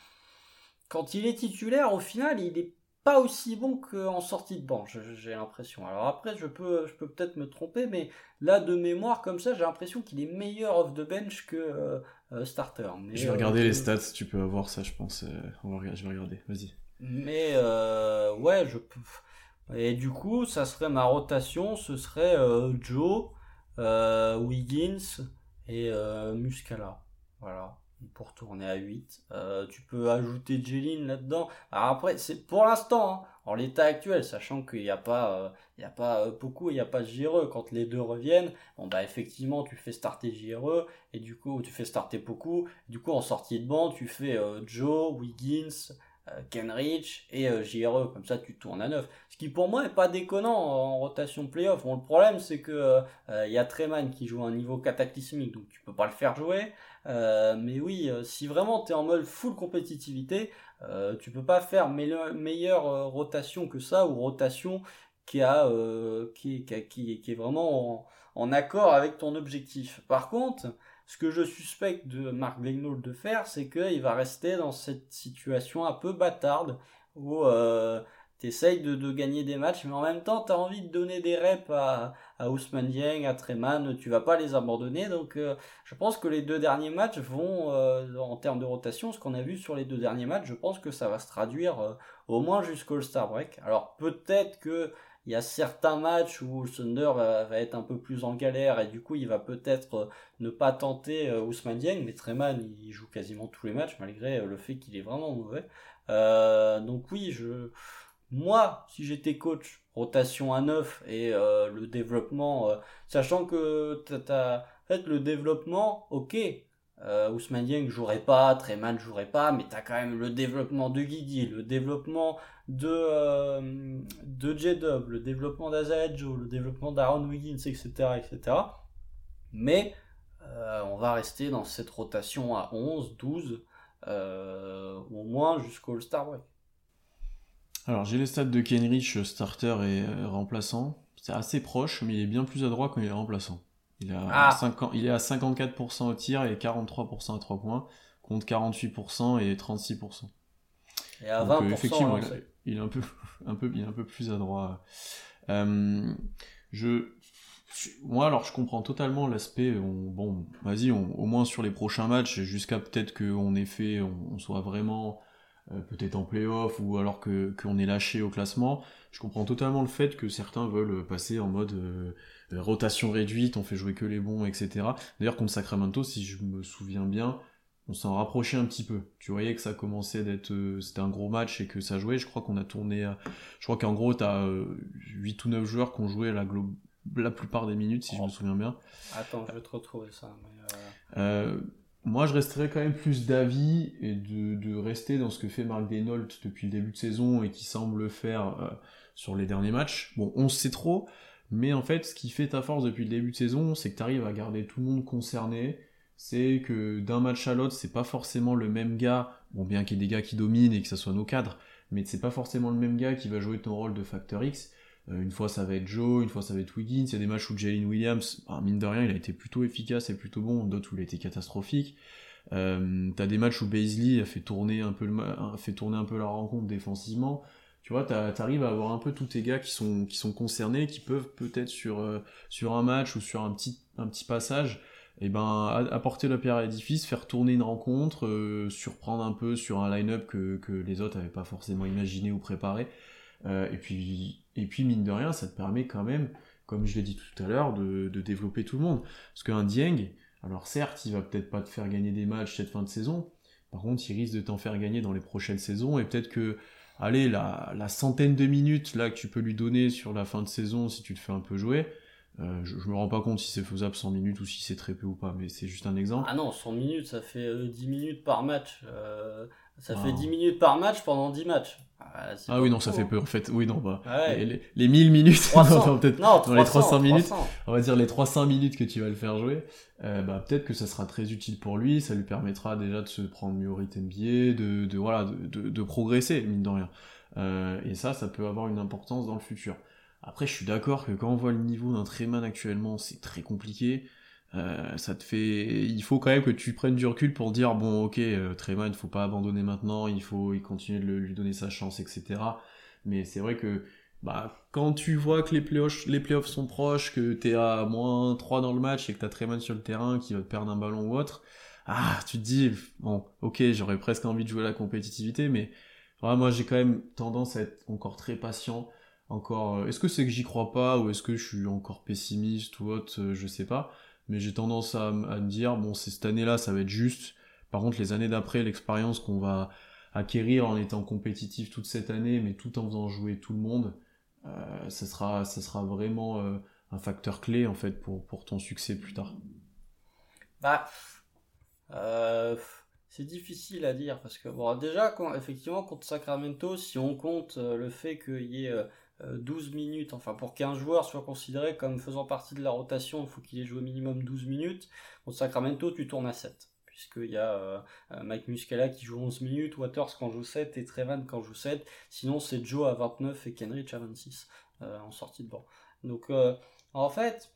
quand il est titulaire, au final, il est pas aussi bon qu'en sortie de banc, je- j'ai l'impression. Alors après, je peux, je peux peut-être me tromper, mais là, de mémoire, comme ça, j'ai l'impression qu'il est meilleur off the bench que euh, euh, starter. Mais, Je vais euh, regarder je- les stats, tu peux avoir ça, je pense. euh, on va regarder, je vais regarder, vas-y. Mais euh, ouais, je peux. Et du coup, ça serait ma rotation, ce serait euh, Joe, euh, Wiggins et euh, Muscala. Voilà, pour tourner à 8. Euh, tu peux ajouter Jeline là-dedans. Après, c'est pour l'instant, hein, en l'état actuel, sachant qu'il n'y a pas, euh, il y a pas beaucoup, il n'y a pas JRE. Quand les deux reviennent, bon bah effectivement, tu fais starter JRE et du coup, tu fais starter beaucoup. Du coup, en sortie de banc, tu fais Joe, Wiggins, Kenrich et euh, JRE, comme ça tu tournes à 9. Ce qui pour moi est pas déconnant en rotation playoff. Bon, le problème c'est que euh, euh, il y a Treman qui joue à un niveau cataclysmique, donc tu peux pas le faire jouer. Euh, mais oui, euh, si vraiment tu es en mode full compétitivité, euh, tu peux pas faire meille- meilleure euh, rotation que ça, ou rotation qui, a, euh, qui, qui, qui, est vraiment en, en accord avec ton objectif. Par contre, ce que je suspecte de Marc Vigneault de faire, c'est qu'il va rester dans cette situation un peu bâtarde où euh, tu essayes de, gagner des matchs, mais en même temps, tu as envie de donner des reps à, à Ousmane Dieng, à Treman, tu vas pas les abandonner. Donc, euh, je pense que les deux derniers matchs vont, euh, en termes de rotation, ce qu'on a vu sur les deux derniers matchs, je pense que ça va se traduire euh, au moins jusqu'au All-Star Break. Alors, peut-être que il y a certains matchs où le Thunder va, être un peu plus en galère et du coup il va peut-être euh, ne pas tenter euh, Ousmane Dieng, mais Treman il joue quasiment tous les matchs malgré euh, le fait qu'il est vraiment mauvais. Donc oui, je, moi si j'étais coach, rotation à 9 et le développement, sachant que t'as- en fait le développement, ok, euh, Ousmane Dieng jouerait pas, Treman jouerait pas, mais t'as quand même le développement de Guidi, le développement de, euh, J-Dub, le développement d'Azalea Joe, le développement d'Aaron Wiggins, etc., etc. Mais euh, on va rester dans cette rotation à 11, 12, euh, au moins jusqu'au All-Star Break. Alors, j'ai les stats de Kenrich, starter et remplaçant. C'est assez proche, mais il est bien plus adroit quand il est remplaçant. Il, a Ah. 50 il est à 54% au tir et 43% à 3 points, contre 48% et 36%. Et à Donc, euh, 20%, effectivement, hein, il, est un peu, un peu, il est un peu plus adroit. Euh, je, moi, alors, je comprends totalement l'aspect. on- Bon, vas-y, au moins sur les prochains matchs, jusqu'à peut-être qu'on ait fait, on, on soit vraiment euh, peut-être en playoff ou alors qu'on est lâché au classement. Je comprends totalement le fait que certains veulent passer en mode euh, rotation réduite, on fait jouer que les bons, etc. D'ailleurs, contre Sacramento, si je me souviens bien, on s'en rapprochait un petit peu. Tu voyais que ça commençait d'être, euh, c'était un gros match et que ça jouait. Je crois qu'on a tourné, à- je crois qu'en gros, t'as euh, 8 ou 9 joueurs qui ont joué à la glo- la plupart des minutes, si je me Oh. souviens bien. Attends, je vais te retrouver ça. mais, euh, Euh, moi, je resterais quand même plus d'avis et de, de rester dans ce que fait Marc Denault depuis le début de saison et qui semble le faire euh, sur les derniers matchs. Bon, on sait trop, mais en fait, ce qui fait ta force depuis le début de saison, c'est que tu arrives à garder tout le monde concerné. C'est que d'un match à l'autre, c'est pas forcément le même gars. Bon, bien qu'il y ait des gars qui dominent et que ça soit nos cadres, mais c'est pas forcément le même gars qui va jouer ton rôle de facteur X. Euh, une fois ça va être Joe, une fois ça va être Wiggins. Il y a des matchs où Jalen Williams, bah, mine de rien, il a été plutôt efficace et plutôt bon. D'autres où il a été catastrophique. Euh, T'as des matchs où Baisley a a fait tourner un peu la rencontre défensivement. Tu vois, t'arrives à avoir un peu tous tes gars qui sont qui sont concernés, qui peuvent peut-être sur euh, sur un match ou sur un petit un petit passage, et ben apporter la pierre à l'édifice, faire tourner une rencontre, euh, surprendre un peu sur un line-up que que les autres avaient pas forcément imaginé ou préparé. Euh, et puis et puis mine de rien, ça te permet quand même, comme je l'ai dit tout à l'heure, de, de développer tout le monde. Parce qu'un Dieng, alors certes, il va peut-être pas te faire gagner des matchs cette fin de saison, par contre, il risque de t'en faire gagner dans les prochaines saisons, et peut-être que, allez, la, centaine de minutes là que tu peux lui donner sur la fin de saison si tu te fais un peu jouer, euh, je, je me rends pas compte si c'est faisable 100 minutes ou si c'est très peu ou pas, mais c'est juste un exemple. Ah non, 100 minutes, ça fait euh, 10 minutes par match. Euh, ça Wow. fait 10 minutes par match pendant 10 matchs. Ah, Ah oui, non, ça fait peu en fait. Oui, non, bah. Ouais. Les, les- les 1000 minutes, 300. non, peut-être non, dans les 300 300 minutes. 300. on va dire les 300 minutes que tu vas le faire jouer, euh, bah, peut-être que ça sera très utile pour lui, ça lui permettra déjà de se prendre mieux au rythme NBA, de, de, voilà, de, de, de progresser, mine de rien. Euh, et ça, ça peut avoir une importance dans le futur. Après, je suis d'accord que quand on voit le niveau d'un Treman actuellement, c'est très compliqué. Euh, ça te fait, il faut quand même que tu prennes du recul pour dire bon, ok, Treman, il faut pas abandonner maintenant, il faut, il continue de lui donner sa chance, etc. Mais c'est vrai que bah, quand tu vois que les playoffs, les playoffs sont proches, que t'es à moins 3 dans le match et que t'as Treman sur le terrain qui va te perdre un ballon ou autre, ah, tu te dis, bon, ok, j'aurais presque envie de jouer à la compétitivité, mais voilà, moi j'ai quand même tendance à être encore très patient. Encore, euh, est-ce que c'est que j'y crois pas ou est-ce que je suis encore pessimiste ou autre, euh, je sais pas. Mais j'ai tendance à, me dire, bon, c'est cette année-là, ça va être juste. Par contre, les années d'après, l'expérience qu'on va acquérir en étant compétitif toute cette année, mais tout en faisant jouer tout le monde, euh, ça sera, ça sera vraiment euh, un facteur clé en fait pour, pour ton succès plus tard. Bah, euh, c'est difficile à dire parce que bon, déjà, quand, effectivement, contre Sacramento, si on compte le fait qu'il y ait 12 minutes, enfin pour qu'un joueur soit considéré comme faisant partie de la rotation, il faut qu'il ait joué au minimum 12 minutes. Contre Sacramento, tu tournes à 7. Puisqu'il y a euh, euh, Mike Muscala qui joue 11 minutes, Waters quand joue 7 et Trevan quand joue 7. Sinon, c'est Joe à 29 et Kenrich à 26 euh, en sortie de banc. Donc, euh, en fait,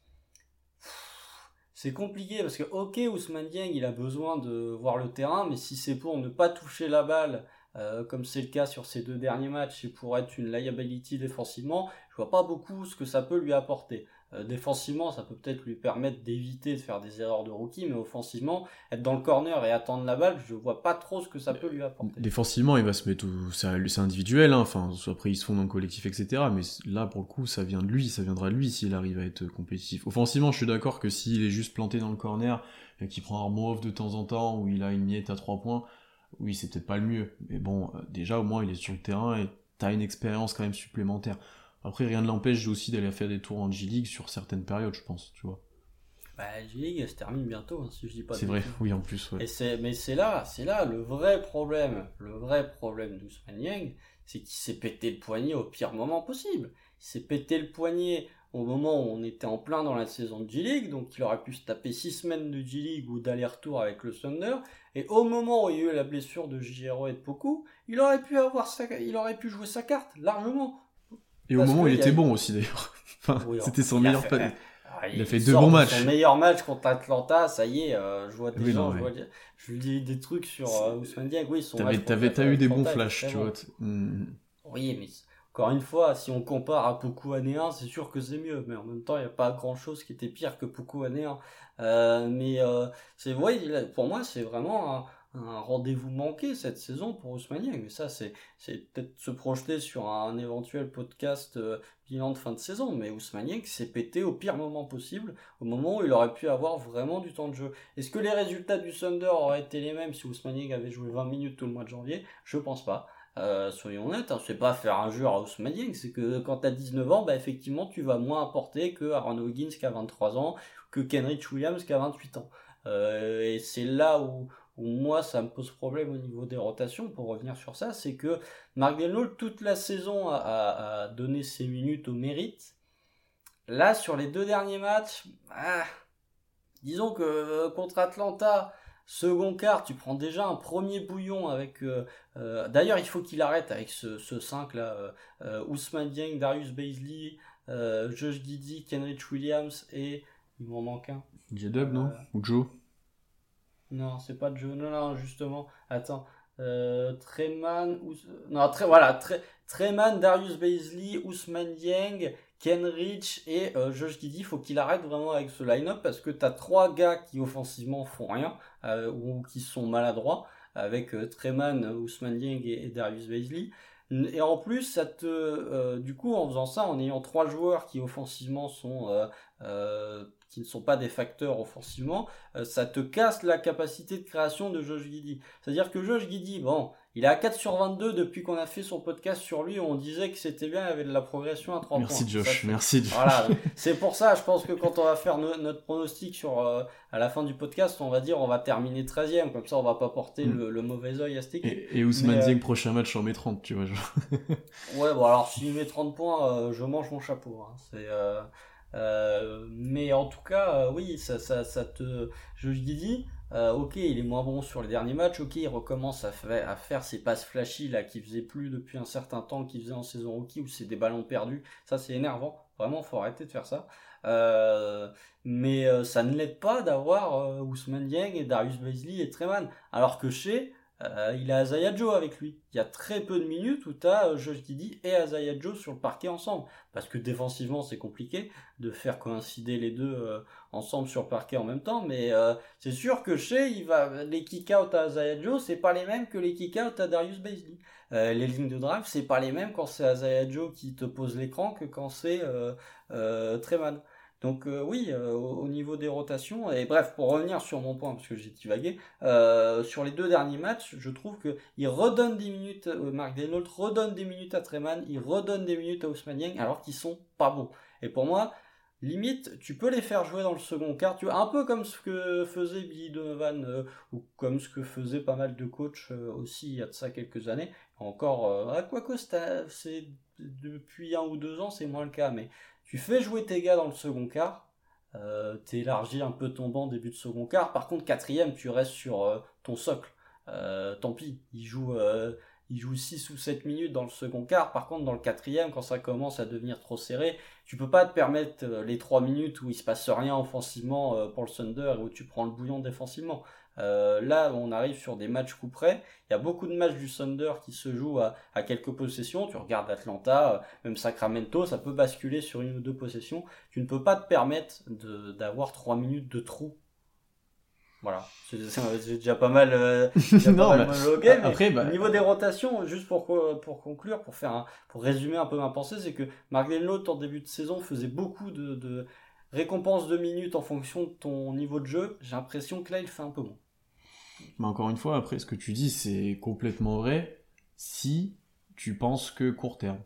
c'est compliqué parce que, ok, Ousmane Dieng, il a besoin de voir le terrain, mais si c'est pour ne pas toucher la balle, euh, comme c'est le cas sur ces deux derniers matchs, et pour être une liability défensivement, je vois pas beaucoup ce que ça peut lui apporter. Euh, défensivement, ça peut peut-être lui permettre d'éviter de faire des erreurs de rookie, mais offensivement, être dans le corner et attendre la balle, je vois pas trop ce que ça peut lui apporter. Défensivement, il va se mettre, au- c'est individuel, hein, enfin, après ils se font dans le collectif, etc. Mais là, pour le coup, ça vient de lui, ça viendra de lui s'il arrive à être compétitif. Offensivement, je suis d'accord que s'il est juste planté dans le corner et qu'il prend un move de temps en temps où il a une miette à trois points, oui, c'est peut-être pas le mieux. Mais bon, euh, déjà au moins il est sur le terrain et t'as une expérience quand même supplémentaire. Après, rien ne l'empêche aussi d'aller faire des tours en G-League sur certaines périodes, je pense, tu vois. Bah, G-League, elle se termine bientôt, hein, si je dis pas de C'est vrai, oui, en plus, ouais. Et c'est, mais c'est là, c'est là le vrai problème. Le vrai problème d'Ousmane Yang, c'est qu'il s'est pété le poignet au pire moment possible. Il s'est pété le poignet au moment où on était en plein dans la saison de G-League, donc il aurait pu se taper 6 semaines de G-League ou d'aller-retour avec le Thunder. Et au moment où il y a eu la blessure de JRO et de Poku, il aurait pu avoir sa, il aurait pu jouer sa carte largement. Et au moment où il était bon aussi, d'ailleurs. Enfin, Oui, c'était son meilleur fait- Ah, Il a fait deux bons matchs. Son meilleur match contre Atlanta, ça y est, euh, je vois des Oui, gens, non, je, ouais. vois, je dis des trucs sur euh, Ousmane Dieng, oui, son t'as eu des bons flashs, tu vois. Hmm. Oui, mais encore une fois, si on compare à Poku année 1, c'est sûr que c'est mieux, mais en même temps, il n'y a pas grand chose qui était pire que Poku année 1. Euh, mais euh, c'est, ouais, pour moi, c'est vraiment un, rendez-vous manqué cette saison pour Ousmane Dieng. Mais ça, c'est, peut-être se projeter sur un éventuel podcast euh, bilan de fin de saison. Mais Ousmane Dieng s'est pété au pire moment possible, au moment où il aurait pu avoir vraiment du temps de jeu. Est-ce que les résultats du Thunder auraient été les mêmes si Ousmane Dieng avait joué 20 minutes tout le mois de janvier? Je pense pas. Soyons honnêtes, hein, c'est pas faire un jeu à Ousmane c'est que quand t'as 19 ans, bah effectivement tu vas moins apporter que Aaron Wiggins qui a 23 ans, que Kenrich Williams qui a 28 ans. et c'est là où, moi ça me pose problème au niveau des rotations, pour revenir sur ça, c'est que Mark Delnol toute la saison a, donné ses minutes au mérite. Là, sur les deux derniers matchs, ah, disons que euh, contre Atlanta, second quart, tu prends déjà un premier bouillon avec... Euh, euh, d'ailleurs, il faut qu'il arrête avec ce, 5 là, Ousmane Dieng, Darius Baisley, Josh Giddy, Kenrich Williams et... Il m'en manque un. J-Dub, non Ou Joe non, c'est pas Joe. Non, non, justement. Attends. Euh, Treman, non, très, voilà, Treman, Darius Baisley, Ousmane Dieng, Ken Rich et euh, Josh Giddy. Faut qu'il arrête vraiment avec ce line-up parce que t'as trois gars qui offensivement font rien euh, ou qui sont maladroits avec euh, Treman, Ousmane Dieng et, Darius Baisley. Et en plus, ça te, euh, du coup, en faisant ça, en ayant trois joueurs qui offensivement sont euh, qui ne sont pas des facteurs offensivement, euh, ça te casse la capacité de création de Josh Giddy. C'est-à-dire que Josh Giddy, bon, il est à 4 sur 22 depuis qu'on a fait son podcast sur lui, on disait que c'était bien, il y avait de la progression à 3 merci points. Josh, merci Josh. Voilà, c'est pour ça, je pense que quand on va faire notre pronostic sur euh, à la fin du podcast, on va dire on va terminer 13e, comme ça on va pas porter mm. le, mauvais oeil à cette équipe. Et, et Ousmane Dieng, prochain match, en met 30, tu vois. ouais, bon alors s'il met 30 points, je mange mon chapeau. Hein. C'est... Euh, mais en tout cas, euh, oui, ça, ça, ça te. Je lui dis, euh, ok, il est moins bon sur les derniers matchs, ok, il recommence à, faire, ses passes flashy là qu'il faisait plus depuis un certain temps, qu'il faisait en saison rookie, où c'est des ballons perdus. Ça, c'est énervant. Vraiment, faut arrêter de faire ça. mais ça ne l'aide pas d'avoir Ousmane Dieng et Darius Baisley et Treman. Alors que chez euh, il a Azaya Joe avec lui. Il y a très peu de minutes où tu as euh, Josh Giddy et Azaya Joe sur le parquet ensemble. Parce que défensivement, c'est compliqué de faire coïncider les deux euh, ensemble sur le parquet en même temps. Mais c'est sûr que chez, il va, les kick-out à Azaya Joe, c'est pas les mêmes que les kick-out à Darius Baisley. les lignes de drive, c'est pas les mêmes quand c'est Azaya Joe qui te pose l'écran que quand c'est Treman. Donc euh, oui, euh, au, niveau des rotations, et bref, pour revenir sur mon point, parce que j'ai divagué, euh, sur les deux derniers matchs, je trouve qu'il redonne des minutes, Marc Denault redonne des minutes à Treman, il redonne des minutes à Ousmane alors qu'ils sont pas bons. Et pour moi, limite, tu peux les faire jouer dans le second quart, tu un peu comme ce que faisait Billy Donovan, ou comme ce que faisaient pas mal de coachs aussi il y a de ça quelques années. Encore, à quoi c'est depuis un ou deux ans, c'est moins le cas, mais tu fais jouer tes gars dans le second quart, euh, élargis un peu ton banc début de second quart. Par contre, quatrième, tu restes sur euh, ton socle. Euh, tant pis, il joue, euh, il joue 6 ou 7 minutes dans le second quart. Par contre, dans le quatrième, quand ça commence à devenir trop serré, tu peux pas te permettre les 3 minutes où il se passe rien offensivement pour le Thunder et où tu prends le bouillon défensivement. Euh, là, on arrive sur des matchs coup près. Il y a beaucoup de matchs du Thunder qui se jouent à, quelques possessions. Tu regardes Atlanta, euh, même Sacramento, ça peut basculer sur une ou deux possessions. Tu ne peux pas te permettre d'avoir trois minutes de trou. Voilà, c'est déjà pas mal, euh, non, après, bah, au niveau des rotations, juste pour, pour conclure, pour faire pour résumer un peu ma pensée, c'est que Mark Denlotte en début de saison faisait beaucoup de, de récompenses de minutes en fonction de ton niveau de jeu. J'ai l'impression que là, il fait un peu moins. Mais encore une fois, après, ce que tu dis, c'est complètement vrai si tu penses que court terme.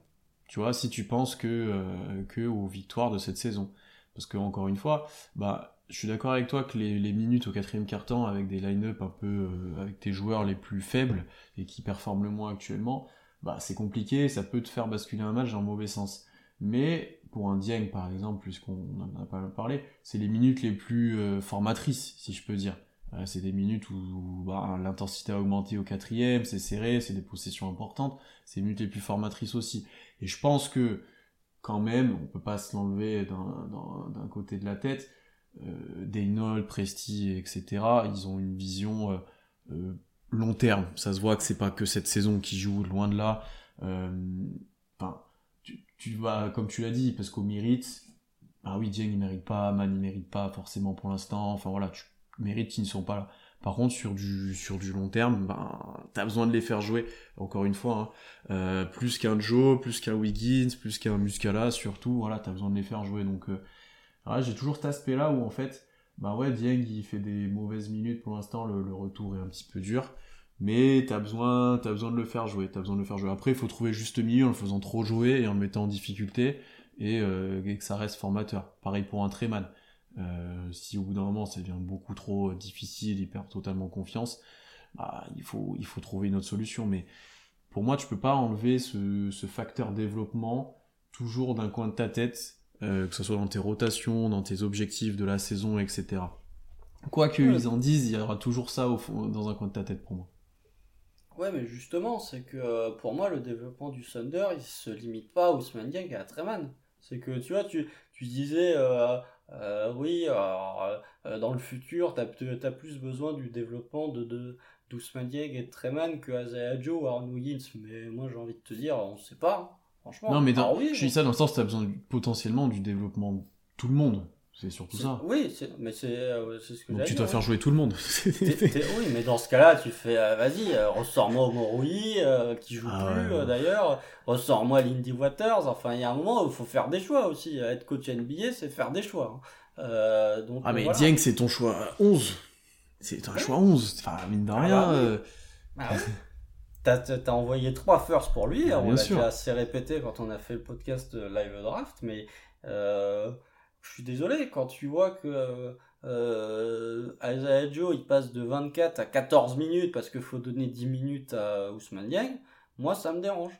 Tu vois, si tu penses que, euh, que aux victoires de cette saison. Parce que, encore une fois, bah, je suis d'accord avec toi que les, minutes au quatrième quart-temps, avec des line-up un peu, euh, avec tes joueurs les plus faibles et qui performent le moins actuellement, bah, c'est compliqué, ça peut te faire basculer un match dans le mauvais sens. Mais pour un Dieng, par exemple, puisqu'on en a pas parlé, c'est les minutes les plus euh, formatrices, si je peux dire. Euh, c'est des minutes où, bah, l'intensité a augmenté au quatrième, c'est serré, c'est des possessions importantes, c'est les minutes les plus formatrices aussi. Et je pense que quand même, on peut pas se l'enlever d'un côté de la tête, euh, Presti, etc., ils ont une vision euh, euh, long terme. Ça se voit que c'est pas que cette saison qui joue, loin de là. Enfin, tu, tu vas, comme tu l'as dit, parce qu'au mérite, ah oui, Dieng il mérite pas, Man il mérite pas forcément pour l'instant. Enfin voilà, tu mérites qui ne sont pas là. Par contre, sur du, sur du long terme, ben, t'as besoin de les faire jouer, encore une fois, hein. euh, plus qu'un Joe, plus qu'un Wiggins, plus qu'un Muscala, surtout, voilà, t'as besoin de les faire jouer. Donc, euh, j'ai toujours cet aspect-là où, en fait, bah ouais, Dieng, il fait des mauvaises minutes pour l'instant, le, retour est un petit peu dur. mais t'as besoin, as besoin de le faire jouer, t'as besoin de le faire jouer. Après, il faut trouver juste milieu en le faisant trop jouer et en le mettant en difficulté et, euh, que ça reste formateur. Pareil pour un Treman. Euh, si au bout d'un moment ça devient beaucoup trop difficile, il perd totalement confiance, bah, il faut, il faut trouver une autre solution. Mais pour moi, tu peux pas enlever ce, ce facteur développement toujours d'un coin de ta tête, euh, que ce soit dans tes rotations, dans tes objectifs de la saison, etc. Quoi qu'ils en disent, il y aura toujours ça au fond, dans un coin de ta tête pour moi. Ouais, mais justement, c'est que euh, pour moi, le développement du Thunder, il se limite pas Ousmane Dieng et à Treman. C'est que, tu vois, tu, tu disais, euh, euh, oui, dans le futur, tu as, plus besoin du développement de, de d'Ousmane Dieng et de Treman que Azaya Joe ou Arnaud. Mais moi, j'ai envie de te dire, on sait pas. Hein. Franchement. Non, mais je dis ça dans le sens, tu as besoin potentiellement du développement de tout le monde. C'est surtout ça. Oui, mais euh, c'est ce que Donc tu dois faire jouer tout le monde. oui, mais dans ce cas-là, tu fais, euh, vas-y, euh, ressors-moi Moroui, qui joue ah plus d'ailleurs, ressors-moi Lindy Waters. Enfin, il y a un moment où il faut faire des choix aussi. Être coach NBA, c'est faire des choix. Hein. donc, ah, mais Dieng, c'est ton choix 11. C'est un choix 11. Enfin, mine de ah rien. Bah bah T'as envoyé trois firsts pour lui, on l'a déjà assez répété quand on a fait le podcast Live Draft, mais je suis désolé, quand tu vois que euh, euh Joe il passe de 24 à 14 minutes parce qu'il faut donner 10 minutes à Ousmane Dieng, moi ça me dérange.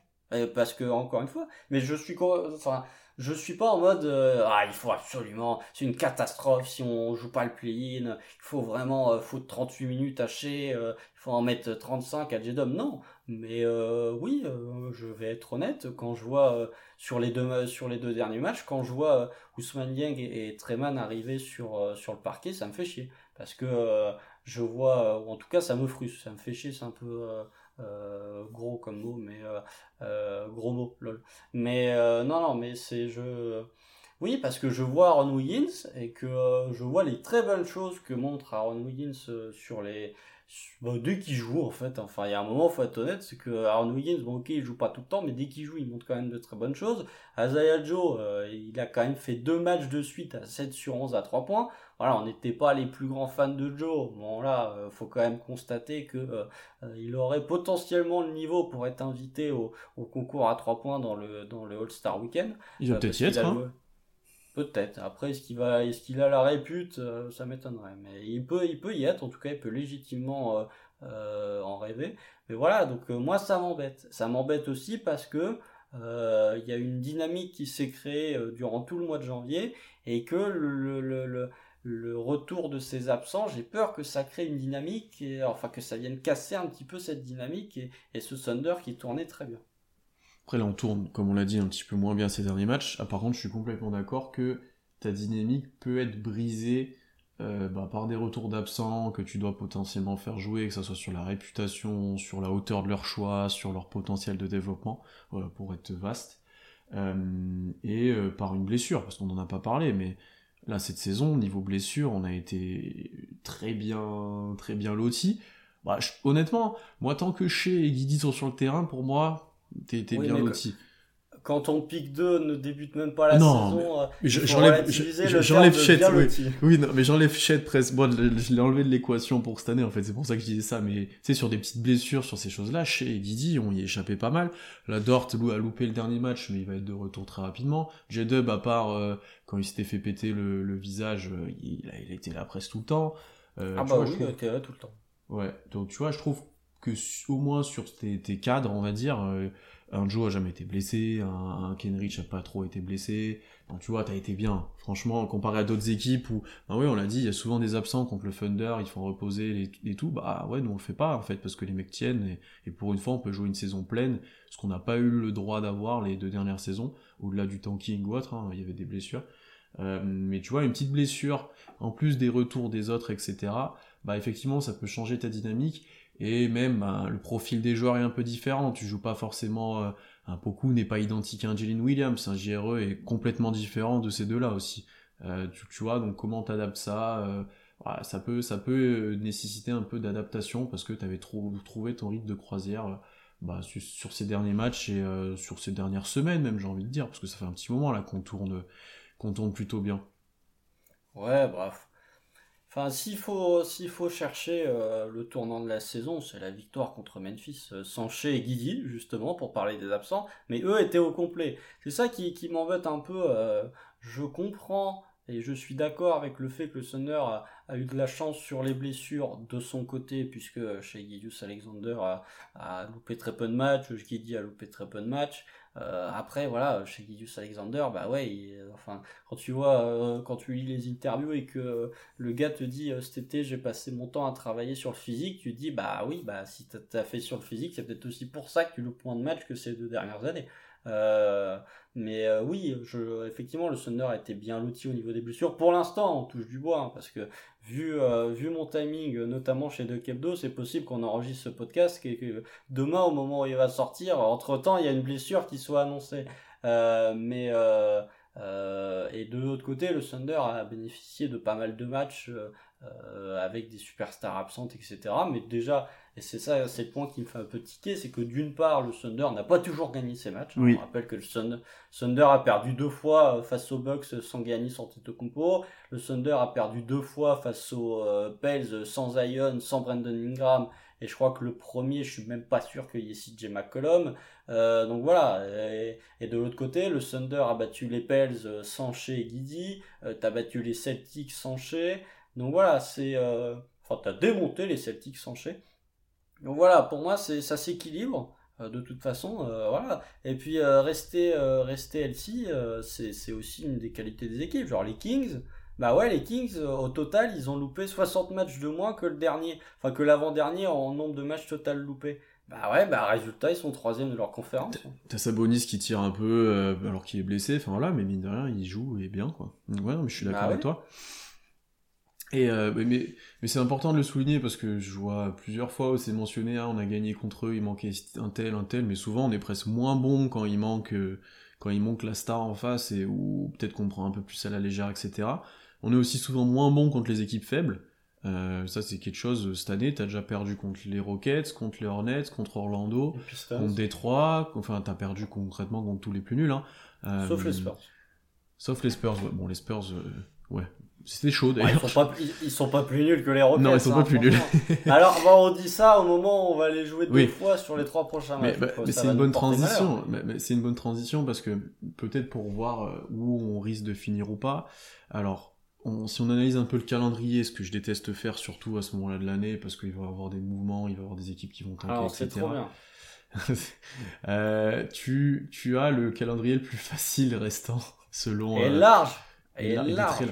parce que, encore une fois, mais je suis, enfin, je suis pas en mode euh, ah il faut absolument c'est une catastrophe si on joue pas le play-in il faut vraiment euh, foutre 38 minutes à chez il faut en mettre 35 à Jedom non mais euh, oui je vais être honnête quand je vois sur les deux sur les deux derniers matchs quand je vois Ousmane Dieng et, et arriver sur sur le parquet ça me fait chier parce que je vois ou en tout cas ça me frustre ça me fait chier c'est un peu euh, gros comme mot, mais euh, euh, gros mot, lol. Mais non, non, mais c'est je. Oui, parce que je vois Aaron Wiggins et que je vois les très bonnes choses que montre Aaron Wiggins sur les. Bah, dès qu'il joue, en fait. Enfin, il y a un moment, faut être honnête, c'est que Aaron Wiggins, bon, ok, il joue pas tout le temps, mais dès qu'il joue, il montre quand même de très bonnes choses. Azaya Joe, il a quand même fait deux matchs de suite à 7 sur 11 à 3 points voilà, on n'était pas les plus grands fans de Joe. Bon là, euh, faut quand même constater que euh, euh, il aurait potentiellement le niveau pour être invité au, concours à 3 points dans le dans le All-Star Weekend. Il va peut-être y être. Hein. Peut-être. Après, est-ce qu'il est-ce a la répute, ça m'étonnerait. Mais il peut, y être. En tout cas, il peut légitimement en rêver. Mais voilà. Donc moi, ça m'embête. Ça m'embête aussi parce que il y a une dynamique qui s'est créée durant tout le mois de janvier et que le retour de ces absents, j'ai peur que ça crée une dynamique, et, enfin que ça vienne casser un petit peu cette dynamique et, ce Thunder qui tournait très bien. Après là on tourne, comme on l'a dit, un petit peu moins bien ces derniers matchs. Ah, par contre je suis complètement d'accord que ta dynamique peut être brisée euh, bah, par des retours d'absents que tu dois potentiellement faire jouer, que ce soit sur la réputation, sur la hauteur de leur choix, sur leur potentiel de développement, pour être vaste. Euh, et euh, par une blessure, parce qu'on n'en a pas parlé, mais Là, cette saison, niveau blessure, on a été très bien, très bien lotis. Bah, honnêtement, moi, tant que Shea et Guidi sont sur le terrain, pour moi, t'es bien loti quand ton pic 2 ne débute même pas la saison, euh, j'enlève Chet, oui. oui non, mais j'enlève Chet presque. Bon, je l'ai enlevé de l'équation pour cette année, en fait, c'est pour ça que je disais ça, mais tu sais, sur des petites blessures, sur ces choses-là, chez Didi, on y échappait pas mal. La Dort a loupé le dernier match, mais il va être de retour très rapidement. J-Dub, à part euh, quand il s'était fait péter le, visage, euh, il, a, il était là presque tout le temps. ah bah oui, il était là tout le temps. Ouais, donc tu vois, je trouve au moins sur tes, cadres, on va dire, un Joe a jamais été blessé, un, Kenrich a pas trop été blessé. Tu vois, t'as été bien. Franchement, comparé à d'autres équipes où, bah oui, on l'a dit, il y a souvent des absents contre le Thunder, ils font reposer et tout. Bah ouais, nous on le fait pas en fait parce que les mecs tiennent et, pour une fois on peut jouer une saison pleine, ce qu'on n'a pas eu le droit d'avoir les deux dernières saisons, au-delà du tanking ou autre, hein, il y avait des blessures. Euh, mais tu vois, une petite blessure, en plus des retours des autres, etc. Bah effectivement, ça peut changer ta dynamique et même ben, le profil des joueurs est un peu différent. Tu joues pas forcément euh, un Poku n'est pas identique à un Jalen Williams. Un JRE est complètement différent de ces deux-là aussi. Euh, tu, vois donc comment t'adaptes ça euh, Ça peut ça peut nécessiter un peu d'adaptation parce que tu avais trouvé ton rythme de croisière. Bah, sur, ces derniers matchs et sur ces dernières semaines même j'ai envie de dire parce que ça fait un petit moment là qu'on tourne qu'on tourne plutôt bien ouais bref Enfin, s'il faut, chercher euh, le tournant de la saison, c'est la victoire contre Memphis, euh, Sanché et Guidi, justement, pour parler des absents. Mais eux étaient au complet. C'est ça qui, qui m'embête un peu. Euh, je comprends et je suis d'accord avec le fait que le Thunder a, eu de la chance sur les blessures de son côté, puisque chez Gidius Alexander a, a, loupé très peu de matchs, Guidi a loupé très peu de matchs. Euh, après, voilà, chez Gidius Alexander, bah ouais, enfin, quand tu vois, euh, quand tu lis les interviews et que le gars te dit euh, cet été j'ai passé mon temps à travailler sur le physique, tu dis bah oui, bah si t'as fait sur le physique, c'est peut-être aussi pour ça que tu le point de match que ces deux dernières années. Euh, mais euh, oui, effectivement, le Thunder été bien loti au niveau des blessures. Pour l'instant, on touche du bois, hein, parce que vu, euh, vu mon timing, notamment chez De Kebdo, c'est possible qu'on enregistre ce podcast et que demain, au moment où il va sortir, entre-temps, il y a une blessure qui soit annoncée. mais et de l'autre côté, le Thunder a bénéficié de pas mal de matchs avec des superstars absentes, etc. Mais déjà, et c'est ça, c'est le point qui me fait un peu tiquer, c'est que d'une part, le Thunder n'a pas toujours gagné ses matchs. On rappelle que le Thunder a perdu deux fois euh, face aux Bucks sans gagner sans Compo. Le Thunder a perdu deux fois face aux euh, Pels sans Zion, sans Brandon Ingram. Et je crois que le premier, je suis même pas sûr qu'il y ait CJ McCollum. Euh, donc voilà. Et, de l'autre côté, le Thunder a battu les Pels sans Shea et Guidi. Euh, t'as battu les Celtics sans Shea. Donc voilà, c'est... Euh, enfin, t'as démonté les Celtics sans Shea. Donc voilà, pour moi, c'est ça s'équilibre euh, de toute façon. Euh, voilà. Et puis euh, rester, rester LC, c'est aussi une des qualités des équipes. Genre les Kings, bah ouais, les Kings, au total, ils ont loupé 60 matchs de moins que le dernier, enfin que l'avant-dernier en nombre de matchs total loupés. Bah ouais, bah résultat, ils sont troisième de leur conférence. T'as Sabonis qui tire un peu alors qu'il est blessé, enfin voilà, mais mine de rien, il joue et bien quoi. Ouais, mais je suis d'accord bah avec toi. Et euh, mais, mais c'est important de le souligner parce que je vois plusieurs fois où c'est mentionné, ah, on a gagné contre eux, il manquait un tel, un tel, mais souvent on est presque moins bon quand il manque euh, quand il manque la star en face et ou peut-être qu'on prend un peu plus à la légère, etc. On est aussi souvent moins bon contre les équipes faibles. Euh, ça c'est quelque chose cette année, t'as déjà perdu contre les Rockets, contre les Hornets, contre Orlando, contre Détroit, enfin t'as perdu concrètement contre tous les plus nuls. Hein. sauf les Spurs. Sauf les Spurs, bon les Spurs, ouais, c'était chaud d'ailleurs. ils, ils, sont pas plus nuls que les Rockets. Non, ils sont pas hein, plus nuls. Alors, on dit ça au moment où on va les jouer deux fois sur les trois prochains matchs. Mais, mais c'est une bonne transition. Mais, c'est une bonne transition parce que peut-être pour voir euh, où on risque de finir ou pas. Alors, si on analyse un peu le calendrier, ce que je déteste faire surtout à ce moment-là de l'année, parce qu'il va y avoir des mouvements, il va y avoir des équipes qui vont tanker, etc. Trop bien. euh, tu, tu as le calendrier le plus facile restant selon. Et euh, large. Et, large.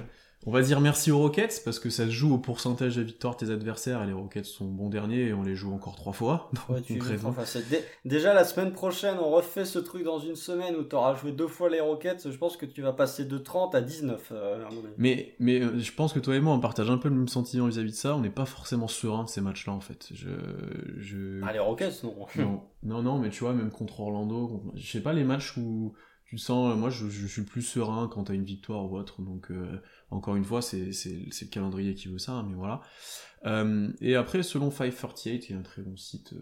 On va dire merci aux Rockets parce que ça se joue au pourcentage de victoire de tes adversaires et les Rockets sont bons derniers et on les joue encore trois fois. déjà la semaine prochaine, on refait ce truc dans une semaine où tu auras joué deux fois les Rockets. Je pense que tu vas passer de 30 à 19. Euh, mais mais euh, je pense que toi et moi on partage un peu le même sentiment vis-à-vis de ça. On n'est pas forcément serein de ces matchs-là en fait. Je, je... Ah les Rockets non. non. Non non mais tu vois même contre Orlando, je sais pas les matchs où tu sens, moi je, je, suis plus serein quand t'as une victoire ou autre, donc euh, encore une fois, c'est le calendrier qui veut ça, hein, mais voilà. Euh, et après, selon 538, qui est un très bon site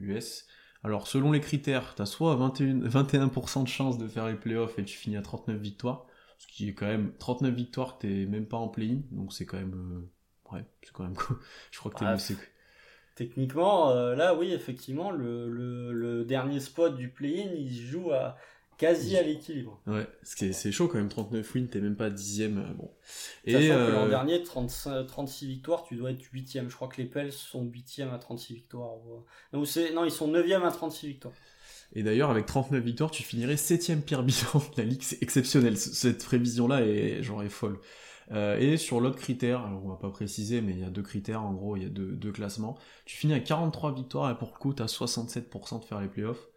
US, euh, alors selon les critères, tu as soit 21%, 21 de chance de faire les playoffs et tu finis à 39 victoires, ce qui est quand même 39 victoires, t'es même pas en play-in, donc c'est quand même... Euh, ouais, c'est quand même cool. Je crois que t'es... Ah, techniquement, là oui, effectivement, le, le, le dernier spot du play-in, il se joue à quasi à l'équilibre. Ouais, c'est chaud quand même, 39 wins, t'es même pas dixième. Euh, bon. Et euh... l'an dernier, 36 victoires, tu dois être huitième. Je crois que les Pels sont huitième à 36 victoires. Non, non, ils sont neuvième à 36 victoires. Et d'ailleurs, avec 39 victoires, tu finirais septième pire bilan de la ligue. C'est exceptionnel. Cette prévision-là est genre est folle. Euh, et sur l'autre critère, alors on va pas préciser, mais il y a deux critères, en gros, il y a deux, deux classements. Tu finis à 43 victoires et pour le coup, t'as 67% de faire les playoffs.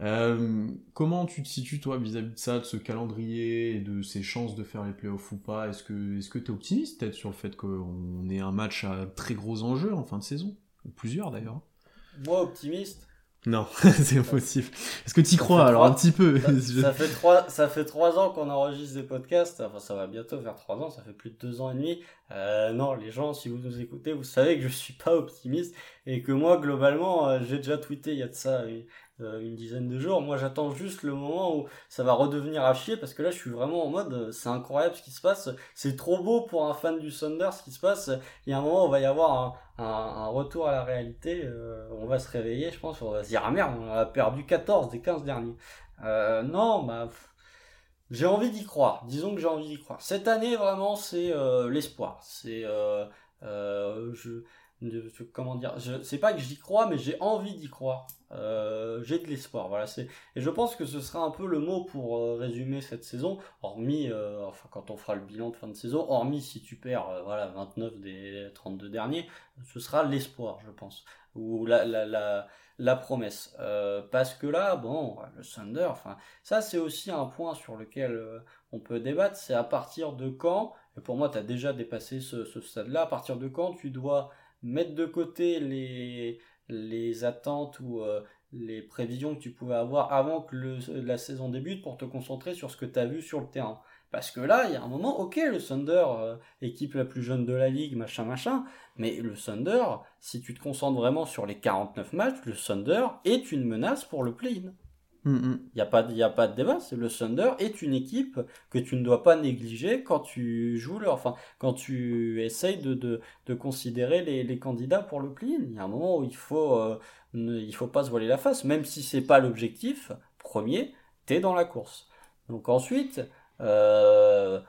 Euh, comment tu te situes toi vis-à-vis de ça, de ce calendrier et de ces chances de faire les playoffs ou pas? Est-ce que est-ce que t'es optimiste peut-être sur le fait qu'on ait un match à très gros enjeux en fin de saison? Ou plusieurs d'ailleurs Moi optimiste. Non, c'est impossible. Est-ce que tu y crois alors un petit peu? ça, fait trois, ça fait trois ans qu'on enregistre des podcasts. Enfin, ça va bientôt faire trois ans. Ça fait plus de deux ans et demi. Euh, non, les gens, si vous nous écoutez, vous savez que je suis pas optimiste et que moi, globalement, euh, j'ai déjà tweeté il y a de ça une dizaine de jours. Moi, j'attends juste le moment où ça va redevenir à chier parce que là, je suis vraiment en mode, euh, c'est incroyable ce qui se passe. C'est trop beau pour un fan du Thunder ce qui se passe. Il y a un moment où va y avoir un, un, retour à la réalité. Euh, on va se réveiller, je pense. On va se dire, ah merde, on a perdu 14 des 15 derniers. non, bah. J'ai envie d'y croire. Disons que j'ai envie d'y croire. Cette année, vraiment, c'est l'espoir. C'est. je comment dire, c'est pas que j'y crois, mais j'ai envie d'y croire. Euh, j'ai de l'espoir, voilà. C'est et je pense que ce sera un peu le mot pour euh, résumer cette saison, hormis, euh, enfin quand on fera le bilan de fin de saison, hormis si tu perds, voilà, 29 des 32 derniers, ce sera l'espoir, je pense, ou la la la, promesse, parce que là, bon, le Thunder, enfin, ça c'est aussi un point sur lequel on peut débattre, c'est à partir de quand, et pour moi tu as déjà dépassé ce, ce stade-là, à partir de quand tu dois mettre de côté les, les attentes ou euh, les prévisions que tu pouvais avoir avant que la saison débute pour te concentrer sur ce que tu as vu sur le terrain. Parce que là, il y a un moment, ok, le Thunder, euh, équipe la plus jeune de la ligue, machin, machin, mais le Thunder, si tu te concentres vraiment sur les 49 matchs, le Thunder est une menace pour le play-in. Il mm, n'y mm. a, a pas de débat. Le Thunder est une équipe que tu ne dois pas négliger quand tu joues leur, enfin, quand tu essayes de, de, de considérer les, les, candidats pour le play-in. Il y a un moment où il faut, euh, ne, il faut pas se voiler la face, même si c'est pas l'objectif premier, t'es dans la course. Donc ensuite, euh,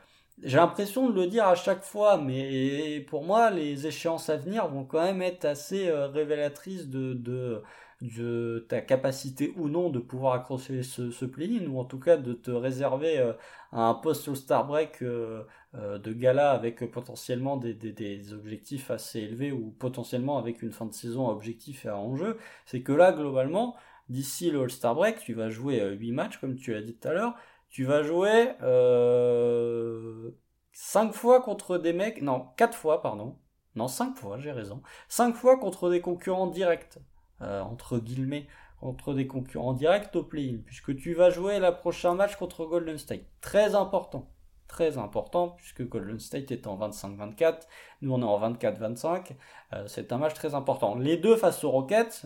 j'ai l'impression de le dire à chaque fois, mais pour moi, les échéances à venir vont quand même être assez euh, révélatrices de, de de ta capacité ou non de pouvoir accrocher ce, ce play-in, ou en tout cas de te réserver euh, un poste au Star Break euh, euh, de gala avec potentiellement des, des, objectifs assez élevés, ou potentiellement avec une fin de saison à objectif et à enjeu, c'est que là, globalement, d'ici le All-Star Break, tu vas jouer 8 matchs, comme tu l'as dit tout à l'heure, tu vas jouer euh, 5 fois contre des mecs, non, 4 fois, pardon, non, 5 fois, j'ai raison, 5 fois contre des concurrents directs. Euh, entre guillemets, contre des concurrents directs au play-in, puisque tu vas jouer le prochain match contre Golden State. Très important. Très important, puisque Golden State est en 25-24, nous on est en 24-25. Euh, c'est un match très important. Les deux face aux Rockets,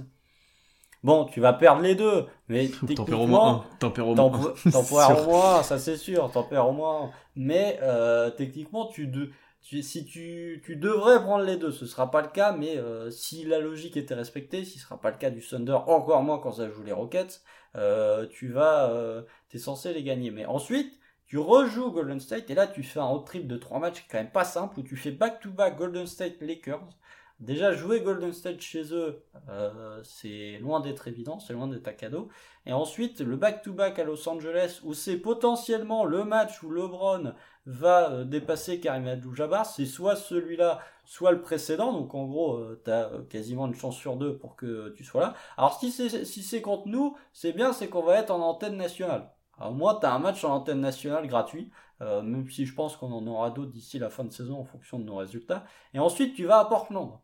Bon, tu vas perdre les deux, mais techniquement, au moins T'en perds au moins ça c'est sûr, t'en perds au moins Mais euh, techniquement, tu, de, si tu, tu devrais prendre les deux, ce sera pas le cas, mais euh, si la logique était respectée, ce sera pas le cas du Thunder, encore moins quand ça joue les Rockets, euh, tu vas, euh, t'es censé les gagner. Mais ensuite, tu rejoues Golden State et là tu fais un road trip de trois matchs quand même pas simple où tu fais back to back Golden State Lakers Déjà, jouer Golden State chez eux, euh, c'est loin d'être évident, c'est loin d'être un cadeau. Et ensuite, le back-to-back à Los Angeles, où c'est potentiellement le match où LeBron va euh, dépasser Karim Abdul-Jabbar, c'est soit celui-là, soit le précédent. Donc en gros, euh, tu as quasiment une chance sur deux pour que tu sois là. Alors si c'est si contre nous, c'est bien, c'est qu'on va être en antenne nationale. Moi, tu as un match en antenne nationale gratuit, même si je pense qu'on en aura d'autres d'ici la fin de saison en fonction de nos résultats. Et ensuite, tu vas à Portland.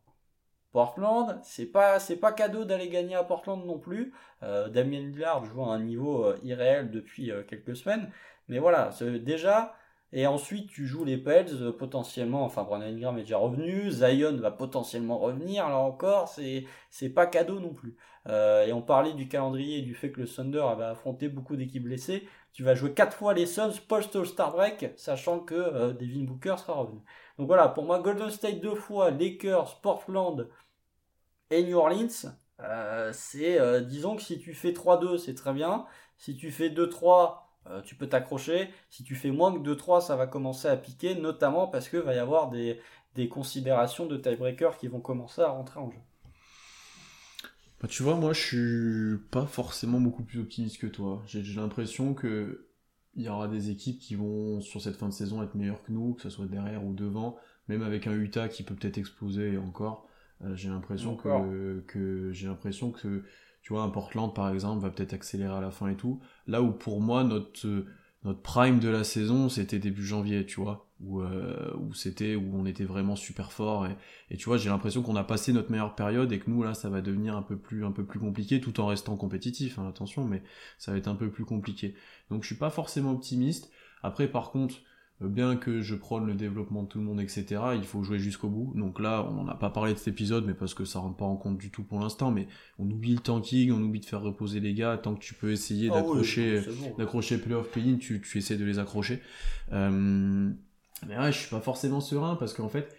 Portland, c'est pas c'est pas cadeau d'aller gagner à Portland non plus. Euh, Damien Lillard joue à un niveau euh, irréel depuis euh, quelques semaines, mais voilà, déjà. Et ensuite, tu joues les Pels potentiellement. Enfin, Brandon Ingram est déjà revenu. Zion va potentiellement revenir. Là encore, c'est c'est pas cadeau non plus. et on parlait du calendrier du fait que le Thunder avait affronté beaucoup d'équipes blessées. Tu vas jouer quatre fois les Suns post-All-Star Break, sachant que Devin Booker sera revenu. Donc voilà, pour moi, Golden State deux fois, Lakers, Portland, et New Orleans, euh, c'est, euh, disons que si tu fais 3-2, c'est très bien. Si tu fais 2-3, euh, tu peux t'accrocher. Si tu fais moins que 2-3, ça va commencer à piquer, notamment parce qu'il va y avoir des, des considérations de tiebreaker qui vont commencer à rentrer en jeu. Bah, tu vois, moi je suis pas forcément beaucoup plus optimiste que toi. J'ai l'impression que il y aura des équipes qui vont sur cette fin de saison être meilleures que nous, que ce soit derrière ou devant, même avec un Utah qui peut peut-être exploser encore. Euh, j'ai l'impression que, que j'ai l'impression que tu vois un Portland par exemple va peut-être accélérer à la fin et tout. Là où pour moi notre notre prime de la saison c'était début janvier, tu vois, où euh, où c'était où on était vraiment super fort et, et tu vois j'ai l'impression qu'on a passé notre meilleure période et que nous là ça va devenir un peu plus un peu plus compliqué tout en restant compétitif, hein, attention, mais ça va être un peu plus compliqué. Donc je suis pas forcément optimiste. Après par contre euh, bien que je prône le développement de tout le monde, etc., il faut jouer jusqu'au bout. Donc là, on n'a pas parlé de cet épisode, mais parce que ça rentre pas en compte du tout pour l'instant, mais on oublie le tanking, on oublie de faire reposer les gars, tant que tu peux essayer oui, d'accrocher c'est bon. d'accrocher playoff play-in, tu, tu essaies de les accrocher. Euh, mais ouais, je suis pas forcément serein parce qu'en fait,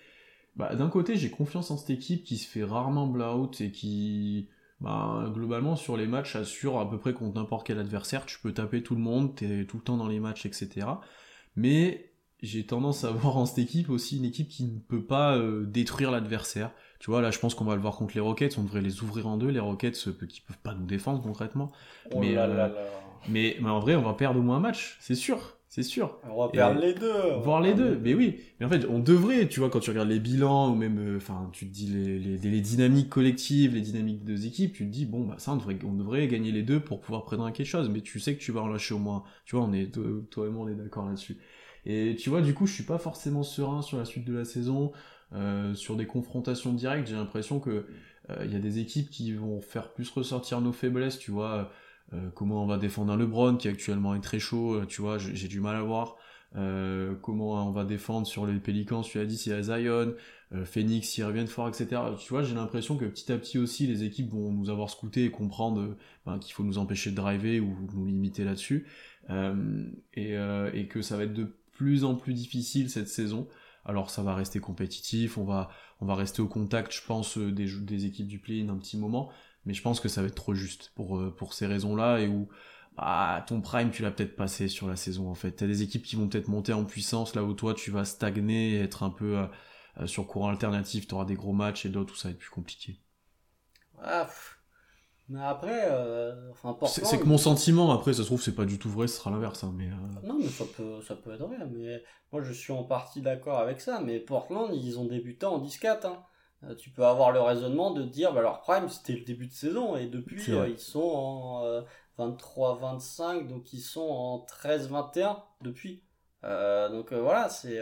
bah, d'un côté, j'ai confiance en cette équipe qui se fait rarement blowout et qui, bah, globalement, sur les matchs, assure à peu près contre n'importe quel adversaire. Tu peux taper tout le monde, t'es tout le temps dans les matchs, etc. Mais j'ai tendance à voir en cette équipe aussi une équipe qui ne peut pas euh, détruire l'adversaire. Tu vois, là, je pense qu'on va le voir contre les Rockets. On devrait les ouvrir en deux, les Rockets, euh, qui peuvent pas nous défendre concrètement. Oh mais, là euh, là là. Mais, mais en vrai, on va perdre au moins un match, c'est sûr, c'est sûr. On va et- perdre les deux. Voir les perdre deux, mais oui. Mais en fait, on devrait, tu vois, quand tu regardes les bilans, ou même, euh, enfin, tu te dis les, les, les dynamiques collectives, les dynamiques des deux équipes, tu te dis, bon, bah ça, on devrait, on devrait gagner les deux pour pouvoir prétendre à quelque chose, mais tu sais que tu vas en lâcher au moins. Tu vois, on est, toi, toi et moi, on est d'accord là-dessus. Et tu vois, du coup, je suis pas forcément serein sur la suite de la saison, euh, sur des confrontations directes, j'ai l'impression que euh, il y a des équipes qui vont faire plus ressortir nos faiblesses, tu vois, euh, comment on va défendre un LeBron qui actuellement est très chaud, tu vois, j'ai du mal à voir. Comment on va défendre sur les Pélicans, tu l'as dit, s'il y Zion, Phoenix, s'ils reviennent fort, etc. Tu vois, j'ai l'impression que petit à petit aussi, les équipes vont nous avoir scouté et comprendre ben, qu'il faut nous empêcher de driver ou nous limiter là-dessus. Et, et que ça va être de plus en plus difficile cette saison. Alors ça va rester compétitif, on va, on va rester au contact, je pense, euh, des, des équipes du play-in un petit moment, mais je pense que ça va être trop juste pour, euh, pour ces raisons-là et où bah, ton prime, tu l'as peut-être passé sur la saison en fait. T'as des équipes qui vont peut-être monter en puissance là où toi tu vas stagner et être un peu euh, sur courant alternatif, t'auras des gros matchs et d'autres où ça va être plus compliqué. Ah. Mais après, euh, enfin, C'est que mon sentiment, après ça se trouve c'est pas du tout vrai, ce sera l'inverse, hein, mais... euh, Non, mais ça peut, ça peut être vrai. Mais moi, je suis en partie d'accord avec ça. Mais Portland, ils ont débuté en 10-4. hein. Euh, Tu peux avoir le raisonnement de dire, bah, leur prime, c'était le début de saison. Et depuis, euh, ils sont en euh, 23-25. Donc, ils sont en 13-21 depuis. Donc, voilà, c'est.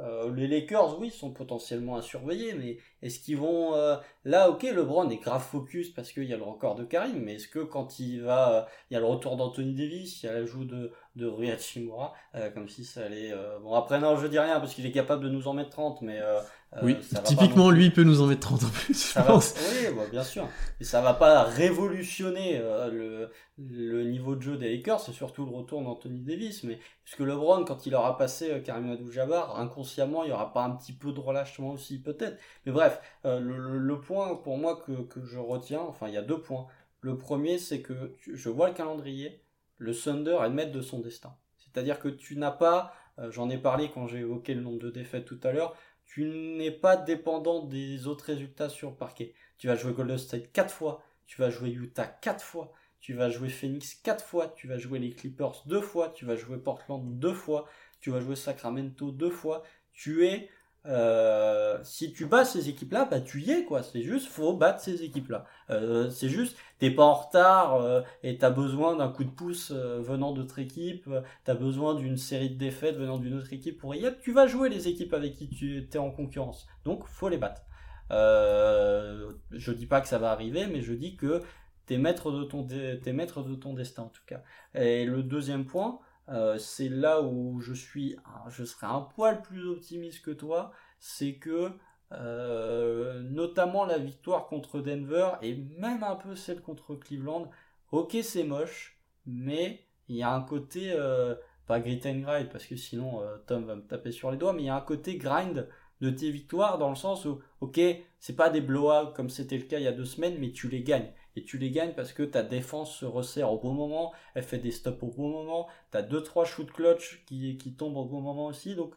Euh, les Lakers, oui, sont potentiellement à surveiller, mais est-ce qu'ils vont... euh, Là, ok, LeBron est grave focus parce qu'il y a le record de Karim, mais est-ce que quand il va... euh, Il y a le retour d'Anthony Davis, il y a l'ajout de, de Rui Hachimura, euh, comme si ça allait... euh, Bon, après, non, je dis rien, parce qu'il est capable de nous en mettre 30, mais... euh, oui, ça typiquement lui il peut nous en mettre 30 en plus, je ça va- pense. Oui, bah, bien sûr. Mais ça va pas révolutionner le, le niveau de jeu des Lakers, c'est surtout le retour d'Anthony Davis. Mais puisque LeBron, quand il aura passé Karim Abdul-Jabbar, inconsciemment, il y aura pas un petit peu de relâchement aussi, peut-être. Mais bref, le, le- le point pour moi que, que je retiens, enfin, il y a deux points. Le premier, c'est que je vois le calendrier, le Thunder est maître de son destin. C'est-à-dire que tu n'as pas, euh, j'en ai parlé quand j'ai évoqué le nombre de défaites tout à l'heure, tu n'es pas dépendant des autres résultats sur le parquet. Tu vas jouer Golden State 4 fois, tu vas jouer Utah 4 fois, tu vas jouer Phoenix 4 fois, tu vas jouer les Clippers 2 fois, tu vas jouer Portland 2 fois, tu vas jouer Sacramento 2 fois. Tu es euh, si tu bats ces équipes-là, bah tu y es quoi. C'est juste, faut battre ces équipes-là. Euh, c'est juste, t'es pas en retard euh, et t'as besoin d'un coup de pouce euh, venant d'autre équipe. euh, T'as besoin d'une série de défaites venant d'une autre équipe pour y être. Tu vas jouer les équipes avec qui tu es en concurrence. Donc, faut les battre. Je dis pas que ça va arriver, mais je dis que t'es maître de ton, dé- t'es maître de ton destin en tout cas. Et le deuxième point, euh, c'est là où je suis, je serais un poil plus optimiste que toi, c'est que euh, notamment la victoire contre Denver et même un peu celle contre Cleveland. Ok, c'est moche, mais il y a un côté euh, pas grit and grind parce que sinon Tom va me taper sur les doigts, mais il y a un côté grind de tes victoires dans le sens où ok, c'est pas des blowouts comme c'était le cas il y a deux semaines, mais tu les gagnes. Et tu les gagnes parce que ta défense se resserre au bon moment, elle fait des stops au bon moment, t'as deux trois shoots clutch qui, qui tombent au bon moment aussi, donc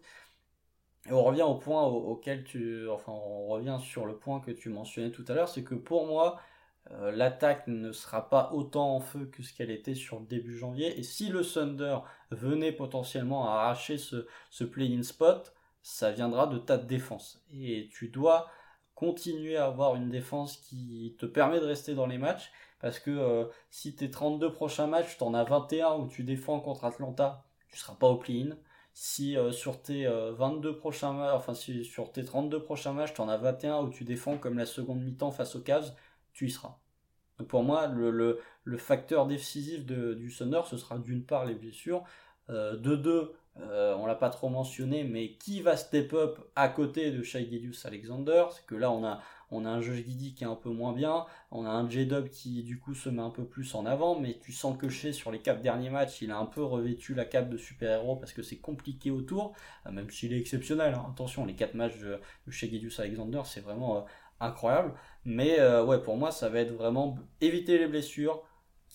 on revient au point au- auquel tu, enfin, on revient sur le point que tu mentionnais tout à l'heure, c'est que pour moi, euh, l'attaque ne sera pas autant en feu que ce qu'elle était sur le début janvier. Et si le Thunder venait potentiellement à arracher ce, ce play-in spot, ça viendra de ta défense. Et tu dois continuer à avoir une défense qui te permet de rester dans les matchs. Parce que euh, si tes 32 prochains matchs, tu en as 21 où tu défends contre Atlanta, tu seras pas au play-in si euh, sur tes euh, 22 prochains matchs, enfin si sur tes 32 prochains matchs, tu as 21 où tu défends comme la seconde mi-temps face aux Cavs, tu y seras. Pour moi, le, le, facteur décisif de, du Thunder, ce sera d'une part les blessures, euh, de deux, euh, on l'a pas trop mentionné, mais qui va step up à côté de Shai Gedius Alexander? C'est que là, on a, on a un Josh Giddy qui est un peu moins bien, on a un J-Dub qui du coup se met un peu plus en avant, mais tu sens que chez sur les quatre derniers matchs, il a un peu revêtu la cape de super-héros parce que c'est compliqué autour, euh, même s'il est exceptionnel. Hein. Attention, les quatre matchs de, de Shai Gedius Alexander, c'est vraiment euh, incroyable. Mais ouais, pour moi, ça va être vraiment éviter les blessures,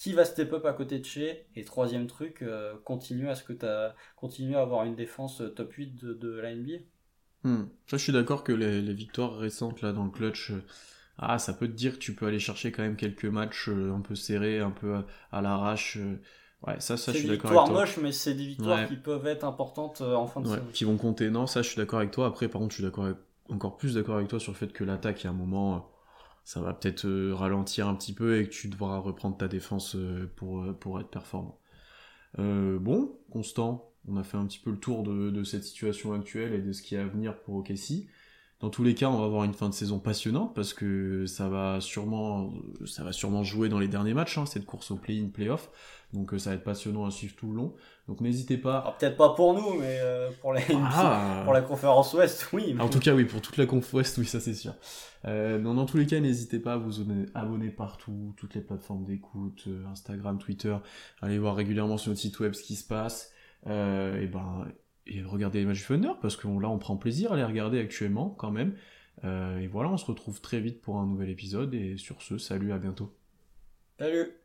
qui va step up à côté de chez Et troisième truc, euh, continue à ce que as, continue à avoir une défense euh, top 8 de, de la NBA. Hmm. je suis d'accord que les, victoires récentes là dans le clutch, euh, ah, ça peut te dire que tu peux aller chercher quand même quelques matchs un peu serrés, un peu à, l'arrache. Ouais, ça, ça, je suis d'accord avec toi. C'est des victoires moches, mais c'est des victoires qui peuvent être importantes en fin de saison. Qui vont compter. Non, ça, je suis d'accord avec toi. Après, par contre, je suis d'accord encore plus d'accord avec toi sur le fait que l'attaque, il y a un moment ça va peut-être euh, ralentir un petit peu et que tu devras reprendre ta défense euh, pour, euh, pour être performant. bon, Constant, on a fait un petit peu le tour de, cette situation actuelle et de ce qui est à venir pour OKC. Dans tous les cas, on va avoir une fin de saison passionnante parce que ça va sûrement, ça va sûrement jouer dans les derniers matchs, hein, cette course au play-in, play-off. Donc ça va être passionnant à suivre tout le long. Donc n'hésitez pas. Peut-être pas pour nous, mais pour, ah. pour la conférence Ouest, oui. En tout cas, oui, pour toute la conf Ouest, oui, ça c'est sûr. Euh, dans tous les cas, n'hésitez pas à vous abonner partout, toutes les plateformes d'écoute, euh, Instagram, Twitter, allez voir régulièrement sur notre site web ce qui se passe, euh, et ben et regardez les matchs du parce que là on prend plaisir à les regarder actuellement quand même. et voilà, on se retrouve très vite pour un nouvel épisode et sur ce, salut, à bientôt. Salut